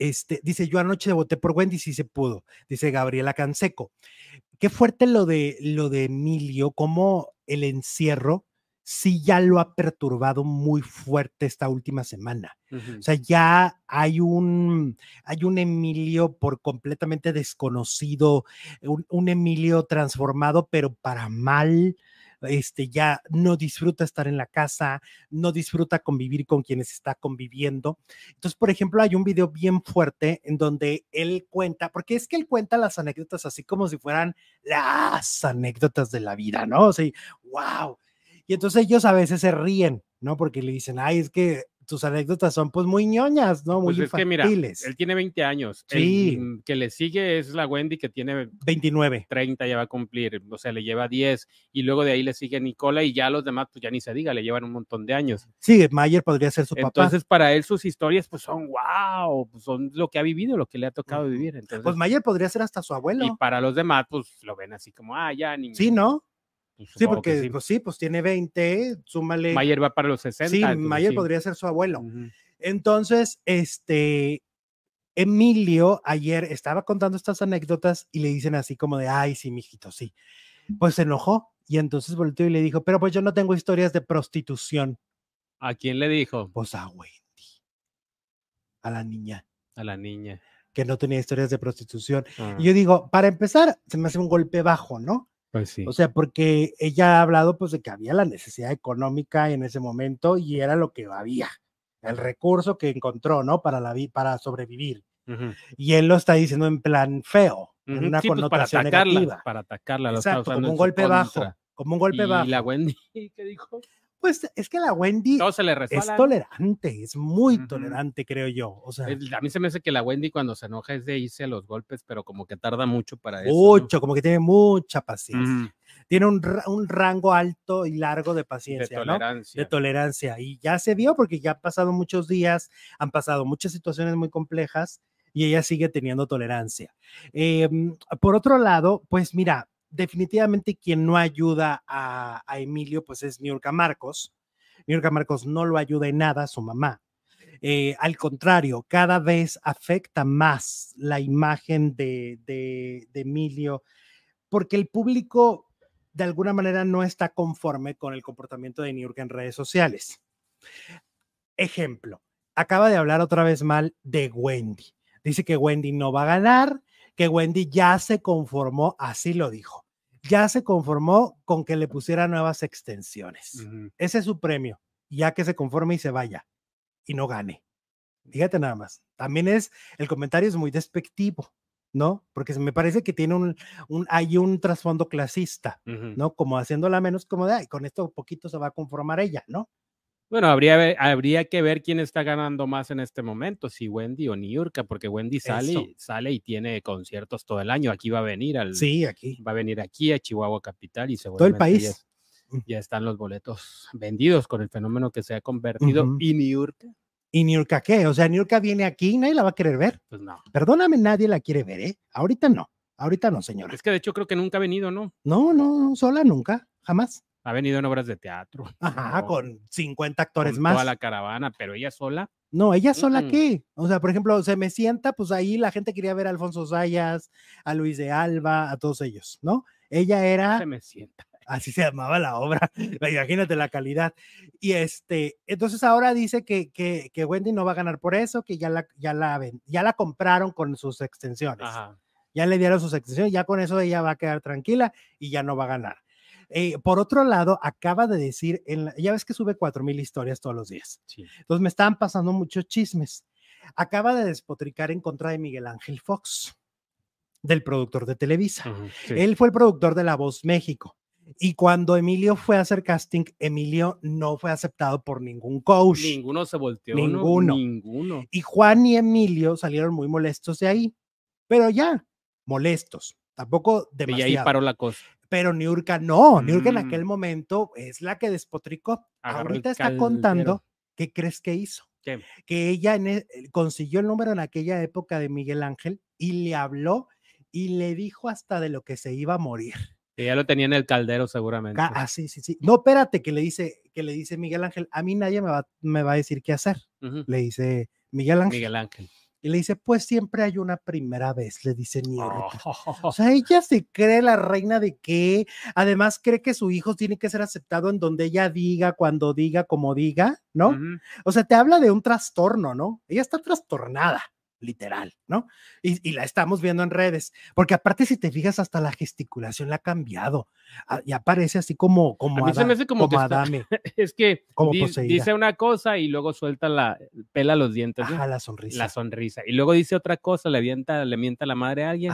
este, dice, yo anoche voté por Wendy, si se pudo, dice Gabriela Canseco. Qué fuerte lo de, lo de Emilio, como el encierro sí ya lo ha perturbado muy fuerte esta última semana. O sea, ya hay un, hay un Emilio por completamente desconocido, un, un Emilio transformado, pero para mal. Este, ya no disfruta estar en la casa, no disfruta convivir con quienes está conviviendo. Entonces, por ejemplo, hay un video bien fuerte en donde él cuenta, porque es que él cuenta las anécdotas así como si fueran las anécdotas de la vida, ¿no? O sea, wow. Y entonces ellos a veces se ríen, ¿no? Porque le dicen, ay, es que tus anécdotas son pues muy ñoñas, ¿no? Muy Pues es que mira, infantiles. él tiene 20 años. Sí. El que le sigue es la Wendy, que tiene 29. 30, ya va a cumplir, o sea, le lleva 10. Y luego de ahí le sigue Nicola y ya los demás, pues ya ni se diga, le llevan un montón de años. Sí, Mayer podría ser su papá. Entonces, para él sus historias, pues son wow, pues, son lo que ha vivido, lo que le ha tocado vivir. Entonces, Pues Mayer podría ser hasta su abuelo. y para los demás, pues lo ven así como, ah, ya, ni. Sí, ¿no? Pues, Sí, porque sí. pues sí, pues tiene 20, súmale. Mayer va para los 60. sí, entonces Mayer sí. podría ser su abuelo. Entonces, este, Emilio ayer estaba contando estas anécdotas y le dicen así como de, ay, sí, mijito, sí. Pues se enojó y entonces volteó y le dijo, pero pues yo no tengo historias de prostitución. ¿A quién le dijo? Pues a Wendy, a la niña, A la niña. que no tenía historias de prostitución. Ah, Y yo digo, para empezar, se me hace un golpe bajo, ¿no? Pues sí. O sea, porque ella ha hablado pues de que había la necesidad económica en ese momento y era lo que había, el recurso que encontró, ¿no? Para, la para sobrevivir. Y él lo está diciendo en plan feo, en una Sí, pues, para connotación atacarla, negativa. para atacarla. Exacto, como un golpe bajo, como un golpe y bajo. la Wendy, ¿qué dijo? Pues es que la Wendy Todo se le es tolerante, es muy Ujú. tolerante, creo yo. O sea, A mí se me hace que la Wendy cuando se enoja es de irse a los golpes, pero como que tarda mucho para eso. ¿no? mucho, como que tiene mucha paciencia. Ujú, Tiene un, un rango alto y largo de De paciencia, ¿no? tolerancia. de tolerancia. Y ya se vio porque ya han pasado muchos días, han pasado muchas situaciones muy complejas y ella sigue teniendo tolerancia. Em, por otro lado, pues mira, definitivamente quien no ayuda a, a Emilio, pues es Niurka Marcos. Niurka Marcos no lo ayuda en nada, su mamá. Eh, al contrario, cada vez afecta más la imagen de, de, de Emilio, porque el público de alguna manera no está conforme con el comportamiento de Niurka en redes sociales. Ejemplo, acaba de hablar otra vez mal de Wendy. Dice que Wendy no va a ganar, que Wendy ya se conformó, así lo dijo, ya se conformó con que le pusiera nuevas extensiones. Ese es su premio, ya que se conforme y se vaya y no gane. Fíjate nada más. También es, el comentario es muy despectivo, ¿no? Porque me parece que tiene un, un hay un trasfondo clasista. ¿no? Como haciéndola menos como de, ay, con esto poquito se va a conformar ella, ¿no? Bueno, habría, habría que ver quién está ganando más en este momento, si Wendy o Niurka, porque Wendy sale, Eso. sale y tiene conciertos todo el año. Aquí va a venir al, Sí, aquí. va a venir aquí a Chihuahua Capital y Todo el seguramente país. Ya, es- ya están los boletos vendidos con el fenómeno que se ha convertido. Y Niurka, ¿Y Niurka qué? O sea, Niurka viene aquí y nadie la va a querer ver. pues no. Perdóname, nadie la quiere ver, ¿eh? Ahorita no. Ahorita no, señora. Es que de hecho creo que nunca ha venido, ¿no? No, no, sola nunca, jamás. Ha venido en obras de teatro. Ajá, con 50 actores con más. Toda la caravana, pero ella sola. No, ella sola Mm-mm. qué. O sea, por ejemplo, se me sienta, pues ahí la gente quería ver a Alfonso Sayas, a Luis de Alba, a todos ellos, ¿no? Ella era, Se me sienta. así se llamaba la obra, imagínate la calidad. Y este, entonces ahora dice que, que, que Wendy no va a ganar por eso, que ya la, ya la ya la compraron con sus extensiones. Ajá. ya le dieron sus extensiones, ya con eso ella va a quedar tranquila y ya no va a ganar. Eh, por otro lado, acaba de decir, en la- ya ves que sube 4000 historias todos los días. Sí. Entonces me estaban pasando muchos chismes. Acaba de despotricar en contra de Miguel Ángel Fox, del productor de Televisa. Sí. Él fue el productor de La Voz México. Y cuando Emilio fue a hacer casting, Emilio no fue aceptado por ningún coach. Ninguno se volteó. ¿no? Ninguno. Ninguno. Y Juan y Emilio salieron muy molestos de ahí. Pero ya, molestos. Tampoco Y demasiado. ahí paró la cosa. Pero Niurka no, Niurka en Mm. aquel momento es la que despotricó. Agarró Ahorita está contando qué crees que hizo. ¿Qué? Que ella e- consiguió el número en aquella época de Miguel Ángel y le habló y le dijo hasta de lo que se iba a morir. Ya lo tenía en el caldero seguramente. Ah, sí, sí, sí. No, espérate, que le dice, que le dice Miguel Ángel, a mí nadie me va, me va a decir qué hacer. Le dice Miguel Ángel. Miguel Ángel. Y le dice, pues siempre hay una primera vez, le dice Niurka. Oh. O sea, ella se cree la reina de qué. Además, cree que su hijo tiene que ser aceptado en donde ella diga, cuando diga, como diga, ¿no? O sea, te habla de un trastorno, ¿no? Ella está trastornada, literal, ¿no? Y, la estamos viendo en redes, porque aparte si te fijas hasta la gesticulación la ha cambiado, ah, y aparece así como como, a mí se me hace como, Adame, es que dice una cosa y luego suelta la pela los dientes, Ajá, la sonrisa. La sonrisa. Y luego dice otra cosa, le avienta, le mienta la madre a alguien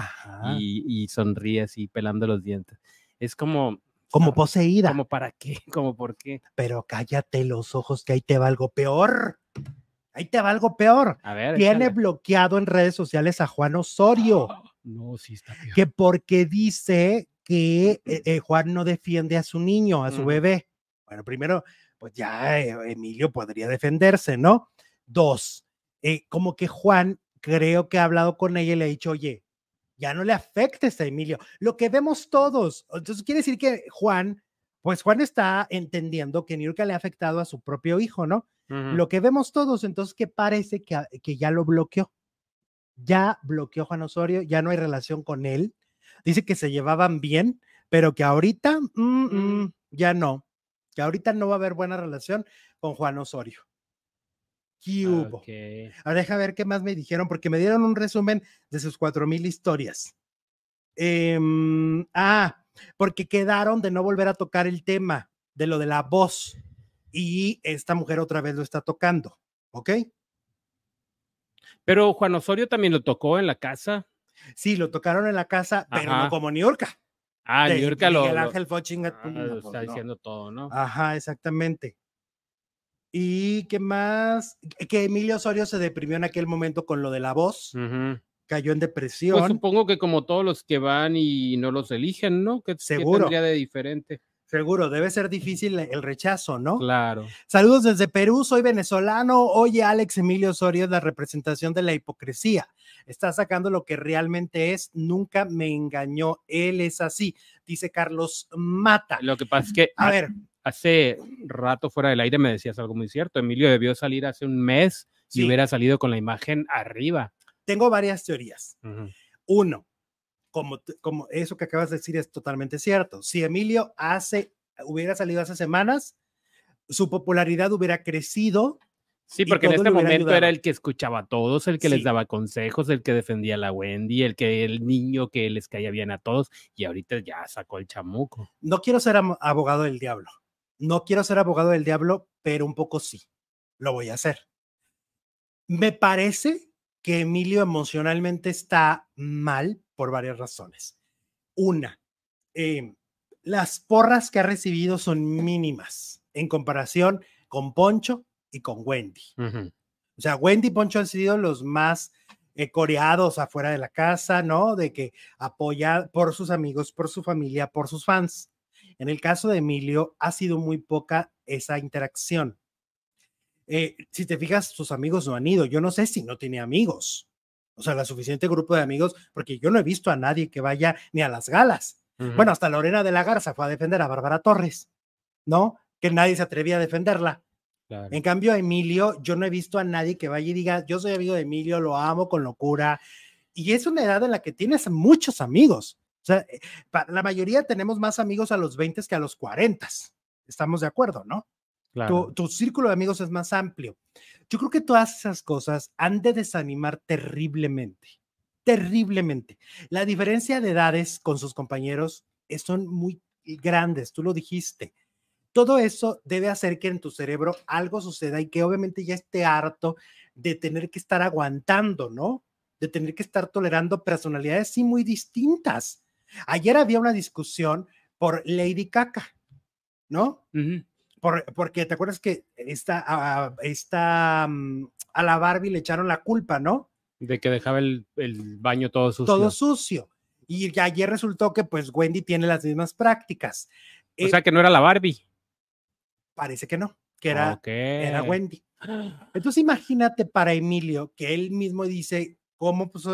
y, y, sonríe así pelando los dientes. Es como como poseída. ¿Como para qué? ¿Como por qué? Pero cállate los ojos que ahí te va algo peor. Ahí te va algo peor. A ver, Tiene bloqueado en redes sociales a Juan Osorio. no, sí está peor. Que porque dice que eh, eh, Juan no defiende a su niño, a su bebé. Bueno, primero, pues ya eh, Emilio podría defenderse, ¿no? Dos, como que Juan creo que ha hablado con ella y le ha dicho, oye, ya no le afectes a Emilio. Lo que vemos todos. Entonces quiere decir que Juan, pues Juan está entendiendo que Niurka le ha afectado a su propio hijo, ¿no? Lo que vemos todos, entonces que parece que, que ya lo bloqueó. Ya bloqueó Juan Osorio, ya no hay relación con él. Dice que se llevaban bien, pero que ahorita mm, mm, ya no, que ahorita no va a haber buena relación con Juan Osorio. ¿Qué hubo? Ahora deja ver qué más me dijeron, porque me dieron un resumen de sus cuatro mil historias. Em, ah, porque quedaron de no volver a tocar el tema de lo de la voz y esta mujer otra vez lo está tocando, ¿ok? Pero Juan Osorio también lo tocó en la casa. Sí, lo tocaron en la casa, pero no como New York. Ah, New York lo. El Ángel Foching. Ah, está diciendo todo, ¿no? Ajá, exactamente. ¿Y qué más? Que Emilio Osorio se deprimió en aquel momento con lo de la voz. Cayó en pues depresión. Pues supongo que como todos los que van y no los eligen, ¿no? ¿Qué, Seguro. tendría de diferente? Seguro, debe ser difícil el rechazo, ¿no? Claro. Saludos desde Perú, soy venezolano. Oye, Alex Emilio Osorio es la representación de la hipocresía. Está sacando lo que realmente es. Nunca me engañó. Él es así, dice Carlos Mata. Lo que pasa es que. A ver, hace rato fuera del aire me decías algo muy cierto. Emilio debió salir hace un mes y hubiera salido con la imagen arriba. Tengo varias teorías. Uno, como, como eso que acabas de decir es totalmente cierto. Si Emilio hace, hubiera salido hace semanas, su popularidad hubiera crecido. Sí, porque en este momento era el que escuchaba a todos, el que les daba consejos, el que defendía a la Wendy, el que el niño que les caía bien a todos, y ahorita ya sacó el chamuco. No quiero ser abogado del diablo, no quiero ser abogado del diablo, pero un poco sí, lo voy a hacer. Me parece que Emilio emocionalmente está mal por varias razones. Una, em, las porras que ha recibido son mínimas en comparación con Poncho y con Wendy. O sea, Wendy y Poncho han sido los más eh, coreados afuera de la casa, ¿no? De que apoya por sus amigos, por su familia, por sus fans. En el caso de Emilio, ha sido muy poca esa interacción. Eh, si te fijas, sus amigos no han ido. Yo no sé si no tiene amigos. O sea, la suficiente grupo de amigos, porque yo no he visto a nadie que vaya ni a las galas. Bueno, hasta Lorena de la Garza fue a defender a Bárbara Torres, ¿no? Que nadie se atrevía a defenderla. En cambio, a Emilio, yo no he visto a nadie que vaya y diga, yo soy amigo de Emilio, lo amo con locura. Y es una edad en la que tienes muchos amigos. O sea, eh, la mayoría tenemos más amigos a los 20 que a los 40. Estamos de acuerdo, ¿no? Tu, tu, círculo de amigos es más amplio. Yo creo que todas esas cosas han de desanimar terriblemente, terriblemente. La diferencia de edades con sus compañeros son muy grandes, tú lo dijiste. Todo eso debe hacer que en tu cerebro algo suceda y que obviamente ya esté harto de tener que estar aguantando, ¿no? De tener que estar tolerando personalidades sí muy distintas. Ayer había una discusión por Lady Caca, ¿no? Porque te acuerdas que esta, a, esta, mm, a la Barbie le echaron la culpa, ¿no? De que dejaba el, el, baño todo sucio. Todo sucio. Y ayer resultó que pues Wendy tiene las mismas prácticas. O sea que no era la Barbie. Parece que no, que era, era Wendy. Entonces imagínate para Emilio que él mismo dice cómo pues,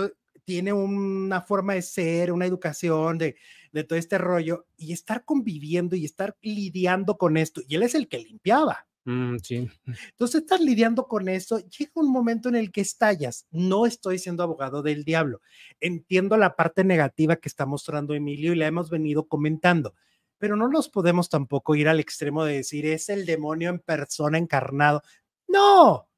tiene una forma de ser, una educación, de, de todo este rollo, y estar conviviendo y estar lidiando con esto. Y él es el que limpiaba. Mm, sí. Entonces, estás lidiando con eso, llega un momento en el que estallas. No estoy siendo abogado del diablo. Entiendo la parte negativa que está mostrando Emilio y la hemos venido comentando, pero no nos podemos tampoco ir al extremo de decir es el demonio en persona encarnado. No,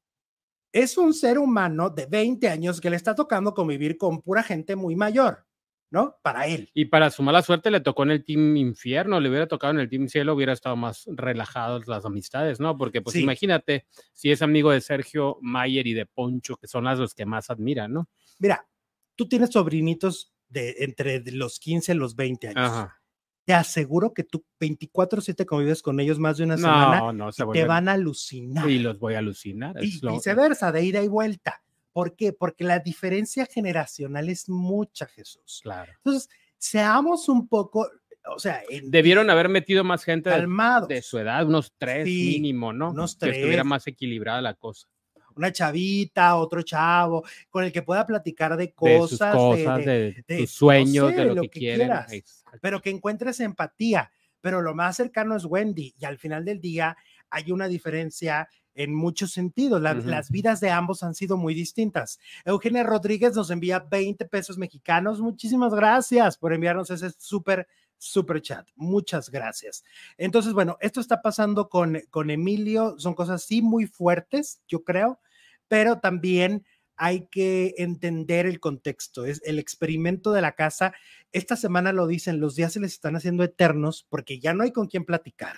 es un ser humano de 20 años que le está tocando convivir con pura gente muy mayor, ¿no? Para él. Y para su mala suerte le tocó en el Team Infierno, le hubiera tocado en el Team Cielo, hubiera estado más relajados las amistades, ¿no? Porque pues Sí. imagínate si es amigo de Sergio Mayer y de Poncho, que son las los que más admiran, ¿no? Mira, tú tienes sobrinitos de entre los 15 y los 20 años. Ajá. Te aseguro que tú 24/7 convives con ellos más de una semana No, no, se y te van a alucinar. Y los voy a alucinar. y lo- viceversa, de ida y vuelta. ¿Por qué? Porque la diferencia generacional es mucha, Jesús. Claro. Entonces, seamos un poco, o sea, en- Debieron haber metido más gente de, calmados. de su edad, unos tres Sí, mínimo, ¿no? unos Que estuviera tres. más equilibrada la cosa. Una chavita, otro chavo, con el que pueda platicar de De sus cosas, de- sus sueños, no de lo, lo que, que quieren. quieras. Pero que encuentres empatía. Pero lo más cercano es Wendy y al final del día hay una diferencia en muchos sentidos. La-. Las vidas de ambos han sido muy distintas. Eugenia Rodríguez nos envía 20 pesos mexicanos. Muchísimas gracias por enviarnos ese súper, súper chat. Muchas gracias. Entonces, bueno, esto está pasando con, con Emilio. Son cosas sí muy fuertes, yo creo, pero también hay que entender el contexto. Es el experimento de la casa. Esta semana lo dicen, los días se les están haciendo eternos porque ya no hay con quién platicar.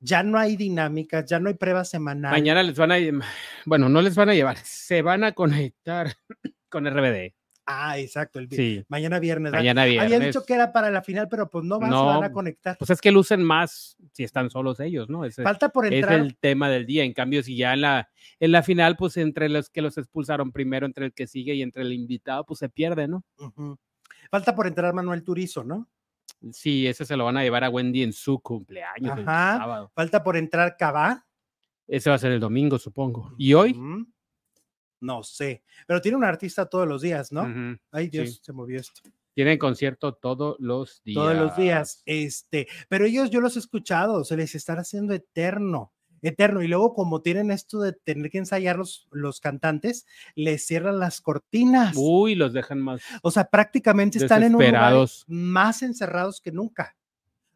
Ya no hay dinámicas, ya no hay pruebas semanales. Mañana les van a, bueno, no les van a llevar, se van a conectar con RBD. Ah, exacto. El, Sí, Mañana viernes. mañana viernes. Habían dicho que era para la final, pero pues no, van, se van a conectar. Pues es que lucen más si están solos ellos, ¿no? Ese Falta por es entrar. el tema del día. En cambio, si ya en la, en la final, pues entre los que los expulsaron primero, entre el que sigue y entre el invitado, pues se pierde, ¿no? Falta por entrar Manuel Turizo, ¿no? Sí, ese se lo van a llevar a Wendy en su cumpleaños, el Ajá. sábado. Falta por entrar Cabá. Ese va a ser el domingo, supongo. ¿Y hoy? Ujú. No sé, pero tiene un artista todos los días, ¿no? Ay, Dios, sí. se movió esto. Tienen concierto todos los días. Todos los días. Este, pero ellos yo los he escuchado, se les está haciendo eterno, eterno. Y luego, como tienen esto de tener que ensayar los, los cantantes, les cierran las cortinas. Uy, los dejan más. O sea, prácticamente están en un lugar más encerrados que nunca.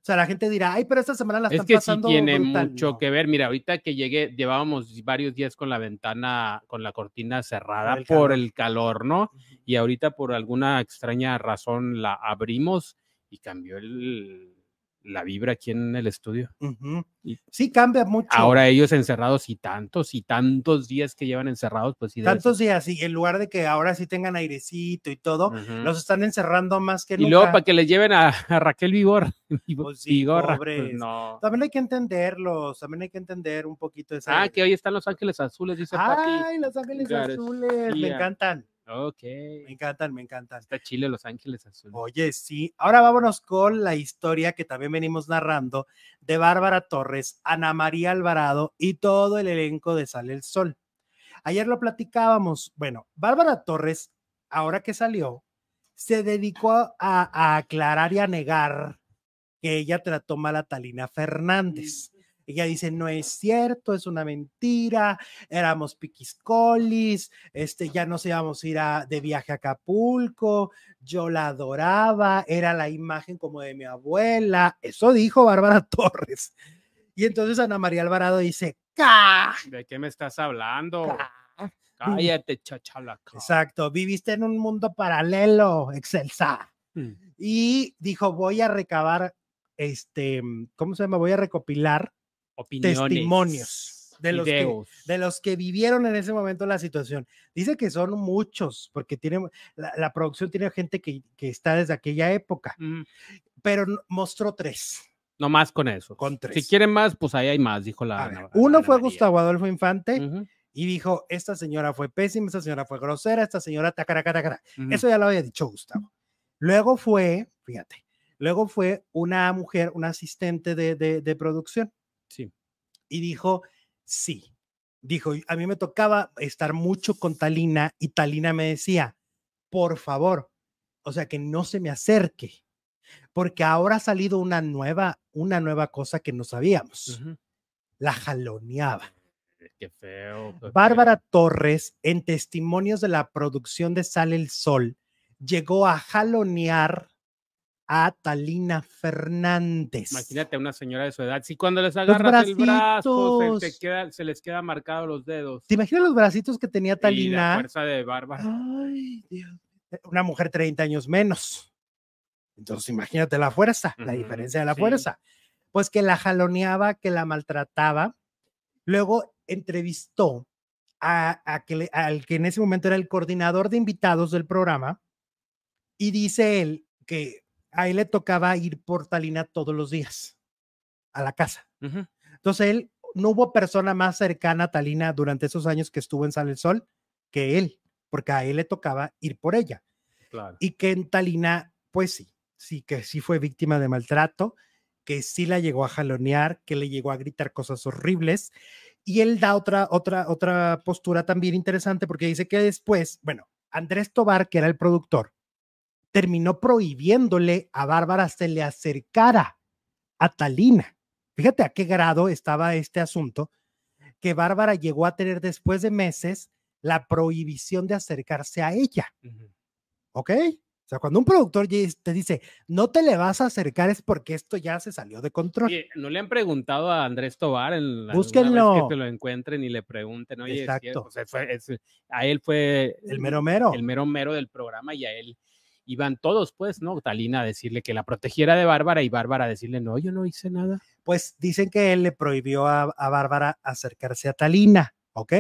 O sea, la gente dirá, ay, pero esta semana la Es están que sí pasando tiene brutal". mucho No. que ver. Mira, ahorita que llegué, llevábamos varios días con la ventana, con la cortina cerrada el por calor. el calor, ¿no? Y ahorita por alguna extraña razón la abrimos y cambió el- la vibra aquí en el estudio. Y- Sí, cambia mucho. Ahora ellos encerrados y tantos y tantos días que llevan encerrados, pues sí. Tantos días, y en lugar de que ahora sí tengan airecito y todo, los están encerrando más que Y nunca. luego para que les lleven a, a Raquel Vigor. Pues sí, pues no. También hay que entenderlos, también hay que entender un poquito esa. Ah, que hoy están Los Ángeles Azules, dice Pati. Ay, los ángeles azules, me encantan, Ok. me encantan, me encantan. Está Chile, Los Ángeles Azules. Oye, sí. Ahora vámonos con la historia que también venimos narrando de Bárbara Torres, Ana María Alvarado y todo el elenco de Sale el Sol. Ayer lo platicábamos. Bueno, Bárbara Torres, ahora que salió, se dedicó a, a aclarar y a negar que ella trató mal a Talina Fernández. Ella dice, no es cierto, es una mentira, éramos piquiscolis, este, ya nos íbamos a ir a- de viaje a Acapulco, yo la adoraba, era la imagen como de mi abuela, eso dijo Bárbara Torres. Y entonces Ana María Alvarado dice, ¡Ca! ¿De qué me estás hablando? ca". Cállate, chachalaca. Exacto, viviste en un mundo paralelo, excelsa. Mm. Y dijo, voy a recabar, este, ¿cómo se llama? Voy a recopilar Opiniones. testimonios de los, que, de los que vivieron en ese momento la situación. Dice que son muchos, porque tiene, la, la producción tiene gente que, que está desde aquella época, Mm, pero mostró tres. No más con eso. Con Si tres. quieren más, pues ahí hay más, dijo la. Ver, Ana- uno Ana fue María. Gustavo Adolfo Infante Ujú, y dijo, esta señora fue pésima, esta señora fue grosera, esta señora tacaraca, tacara. ujú. Eso ya lo había dicho Gustavo. Luego fue, fíjate, luego fue una mujer, una asistente de, de- de producción Sí. y dijo, sí. Dijo, a mí me tocaba estar mucho con Talina y Talina me decía, por favor, o sea, que no se me acerque, porque ahora ha salido una nueva, una nueva cosa que no sabíamos. La jaloneaba. Qué feo. qué Bárbara Torres, en testimonios de la producción de Sale el Sol, llegó a jalonear a Talina Fernández. Imagínate una señora de su edad. Si cuando les agarras el brazo, se, te queda, se les queda marcado los dedos. ¿Te imaginas los bracitos que tenía Talina? Y la fuerza de Bárbara. Ay, Dios. Una mujer 30 años menos. Entonces, imagínate la fuerza, la diferencia de la fuerza. Pues que la jaloneaba, que la maltrataba. Luego entrevistó a, que, al que en ese momento era el coordinador de invitados del programa y dice él que a él le tocaba ir por Talina todos los días a la casa. Entonces él, no hubo persona más cercana a Talina durante esos años que estuvo en Sal el Sol que él, porque a él le tocaba ir por ella. Y que en Talina, pues sí, sí que sí fue víctima de maltrato, que sí la llegó a jalonear, que le llegó a gritar cosas horribles. Y él da otra, otra, otra postura también interesante porque dice que después, bueno, Andrés Tobar, que era el productor, terminó prohibiéndole a Bárbara se le acercara a Talina. Fíjate a qué grado estaba este asunto, que Bárbara llegó a tener después de meses la prohibición de acercarse a ella. ¿Ok? O sea, cuando un productor te dice, no te le vas a acercar es porque esto ya se salió de control. no le han preguntado a Andrés Tobar en la Búsquenlo. Vez que te lo encuentren y le pregunten, oye, Exacto. a él fue el mero mero. El mero mero del programa y a él iban todos, pues, ¿no? Talina a decirle que la protegiera de Bárbara y Bárbara a decirle, no, yo no hice nada. Pues dicen que él le prohibió a, Bárbara acercarse a Talina, ¿ok?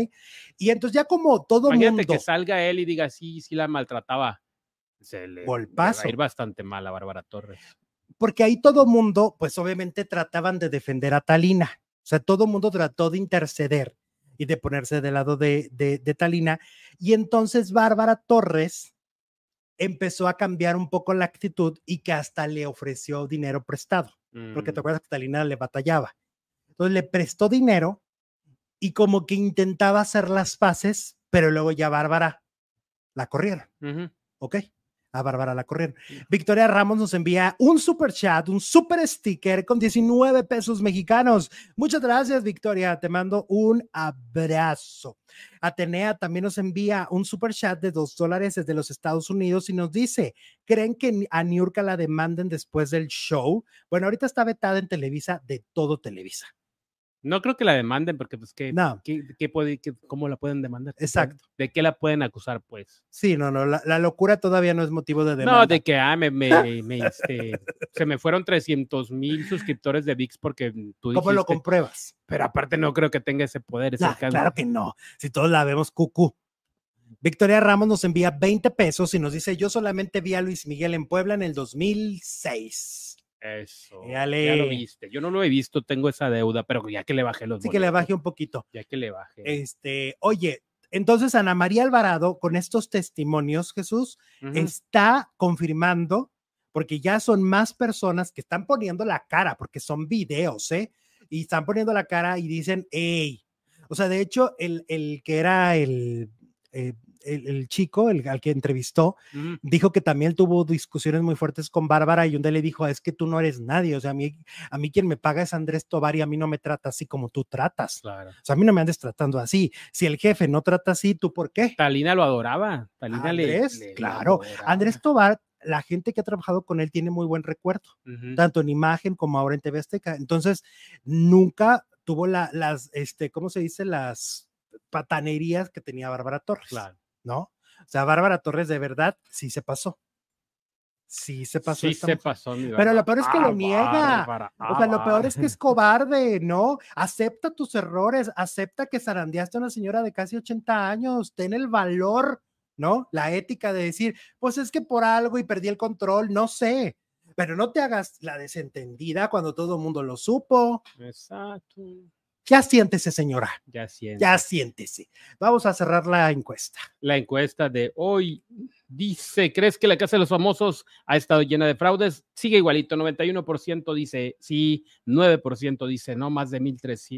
Y entonces ya como todo Imagínate mundo... que salga él y diga, sí, sí la maltrataba. Se le, va a ir bastante mal a Bárbara Torres. Porque ahí todo mundo, pues obviamente trataban de defender a Talina. O sea, todo mundo trató de interceder y de ponerse del lado de, de, de Talina. Y entonces Bárbara Torres empezó a cambiar un poco la actitud y que hasta le ofreció dinero prestado, porque te mm. acuerdas que Talina le batallaba. Entonces le prestó dinero y como que intentaba hacer las paces, pero luego ya Bárbara la corrieron. ¿Ok? A Bárbara la corrieron. Victoria Ramos nos envía un super chat, un super sticker con 19 pesos mexicanos. Muchas gracias, Victoria. Te mando un abrazo. Atenea también nos envía un super chat de dos dólares desde los Estados Unidos y nos dice: ¿Creen que a Niurka la demanden después del show? Bueno, ahorita está vetada en Televisa de todo Televisa. No creo que la demanden porque, pues, ¿qué, no. ¿qué, puede, ¿cómo la pueden demandar? Exacto. ¿De qué la pueden acusar, pues? Sí, no, no, la, locura todavía no es motivo de demanda. No, de que, ah, me, me, este, se me fueron 300 mil suscriptores de VIX porque tú dijiste. ¿Cómo lo compruebas? Pero aparte no creo que tenga ese poder. Ese claro que no, si todos la vemos cucú. Victoria Ramos nos envía 20 pesos y nos dice, yo solamente vi a Luis Miguel en Puebla en el 2006. Eso. Ya lo viste. Yo no lo he visto, tengo esa deuda, pero ya que le bajé los Sí, que le baje un poquito. Ya que le baje. Este, oye, entonces Ana María Alvarado, con estos testimonios, Jesús, está confirmando, porque ya son más personas que están poniendo la cara, porque son videos, ¿eh? Y están poniendo la cara y dicen, hey. O sea, de hecho, el, el que era el eh, el, chico, el al que entrevistó, dijo que también tuvo discusiones muy fuertes con Bárbara y un día le dijo, es que tú no eres nadie, o sea, a mí, a mí quien me paga es Andrés Tobar y a mí no me trata así como tú tratas. Claro. O sea, a mí no me andes tratando así. Si el jefe no trata así, ¿tú por qué? Talina lo adoraba. Talina Andrés, claro. Andrés Tobar la gente que ha trabajado con él tiene muy buen recuerdo, tanto en imagen como ahora en TV Azteca. Entonces, nunca tuvo la, las, este, ¿cómo se dice? Las patanerías que tenía Bárbara Torres. Claro. ¿No? O sea, Bárbara Torres de verdad sí se pasó. Sí se pasó. Sí se pasó. Pero lo peor es que lo niega. o sea, lo peor es que es cobarde, ¿no? Acepta tus errores, acepta que zarandeaste a una señora de casi 80 años, ten el valor, ¿no? La ética de decir, pues es que por algo y perdí el control, no sé. Pero no te hagas la desentendida cuando todo el mundo lo supo. Exacto. Ya siéntese, señora. Ya siéntese. Ya siéntese. Vamos a cerrar la encuesta. La encuesta de hoy dice, ¿crees que la Casa de los Famosos ha estado llena de fraudes? Sigue igualito, 91% dice sí, 9% dice no, más de, 1,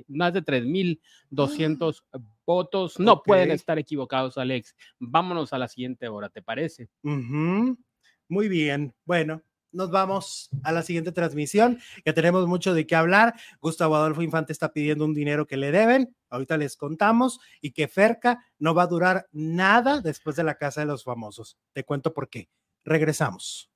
más de 3.200 votos. No pueden estar equivocados, Alex. Vámonos a la siguiente hora, ¿te parece? Muy bien. Bueno, nos vamos a la siguiente transmisión, que tenemos mucho de qué hablar. Gustavo Adolfo Infante está pidiendo un dinero que le deben, ahorita les contamos, y que Ferca no va a durar nada después de la Casa de los Famosos. Te cuento por qué. Regresamos.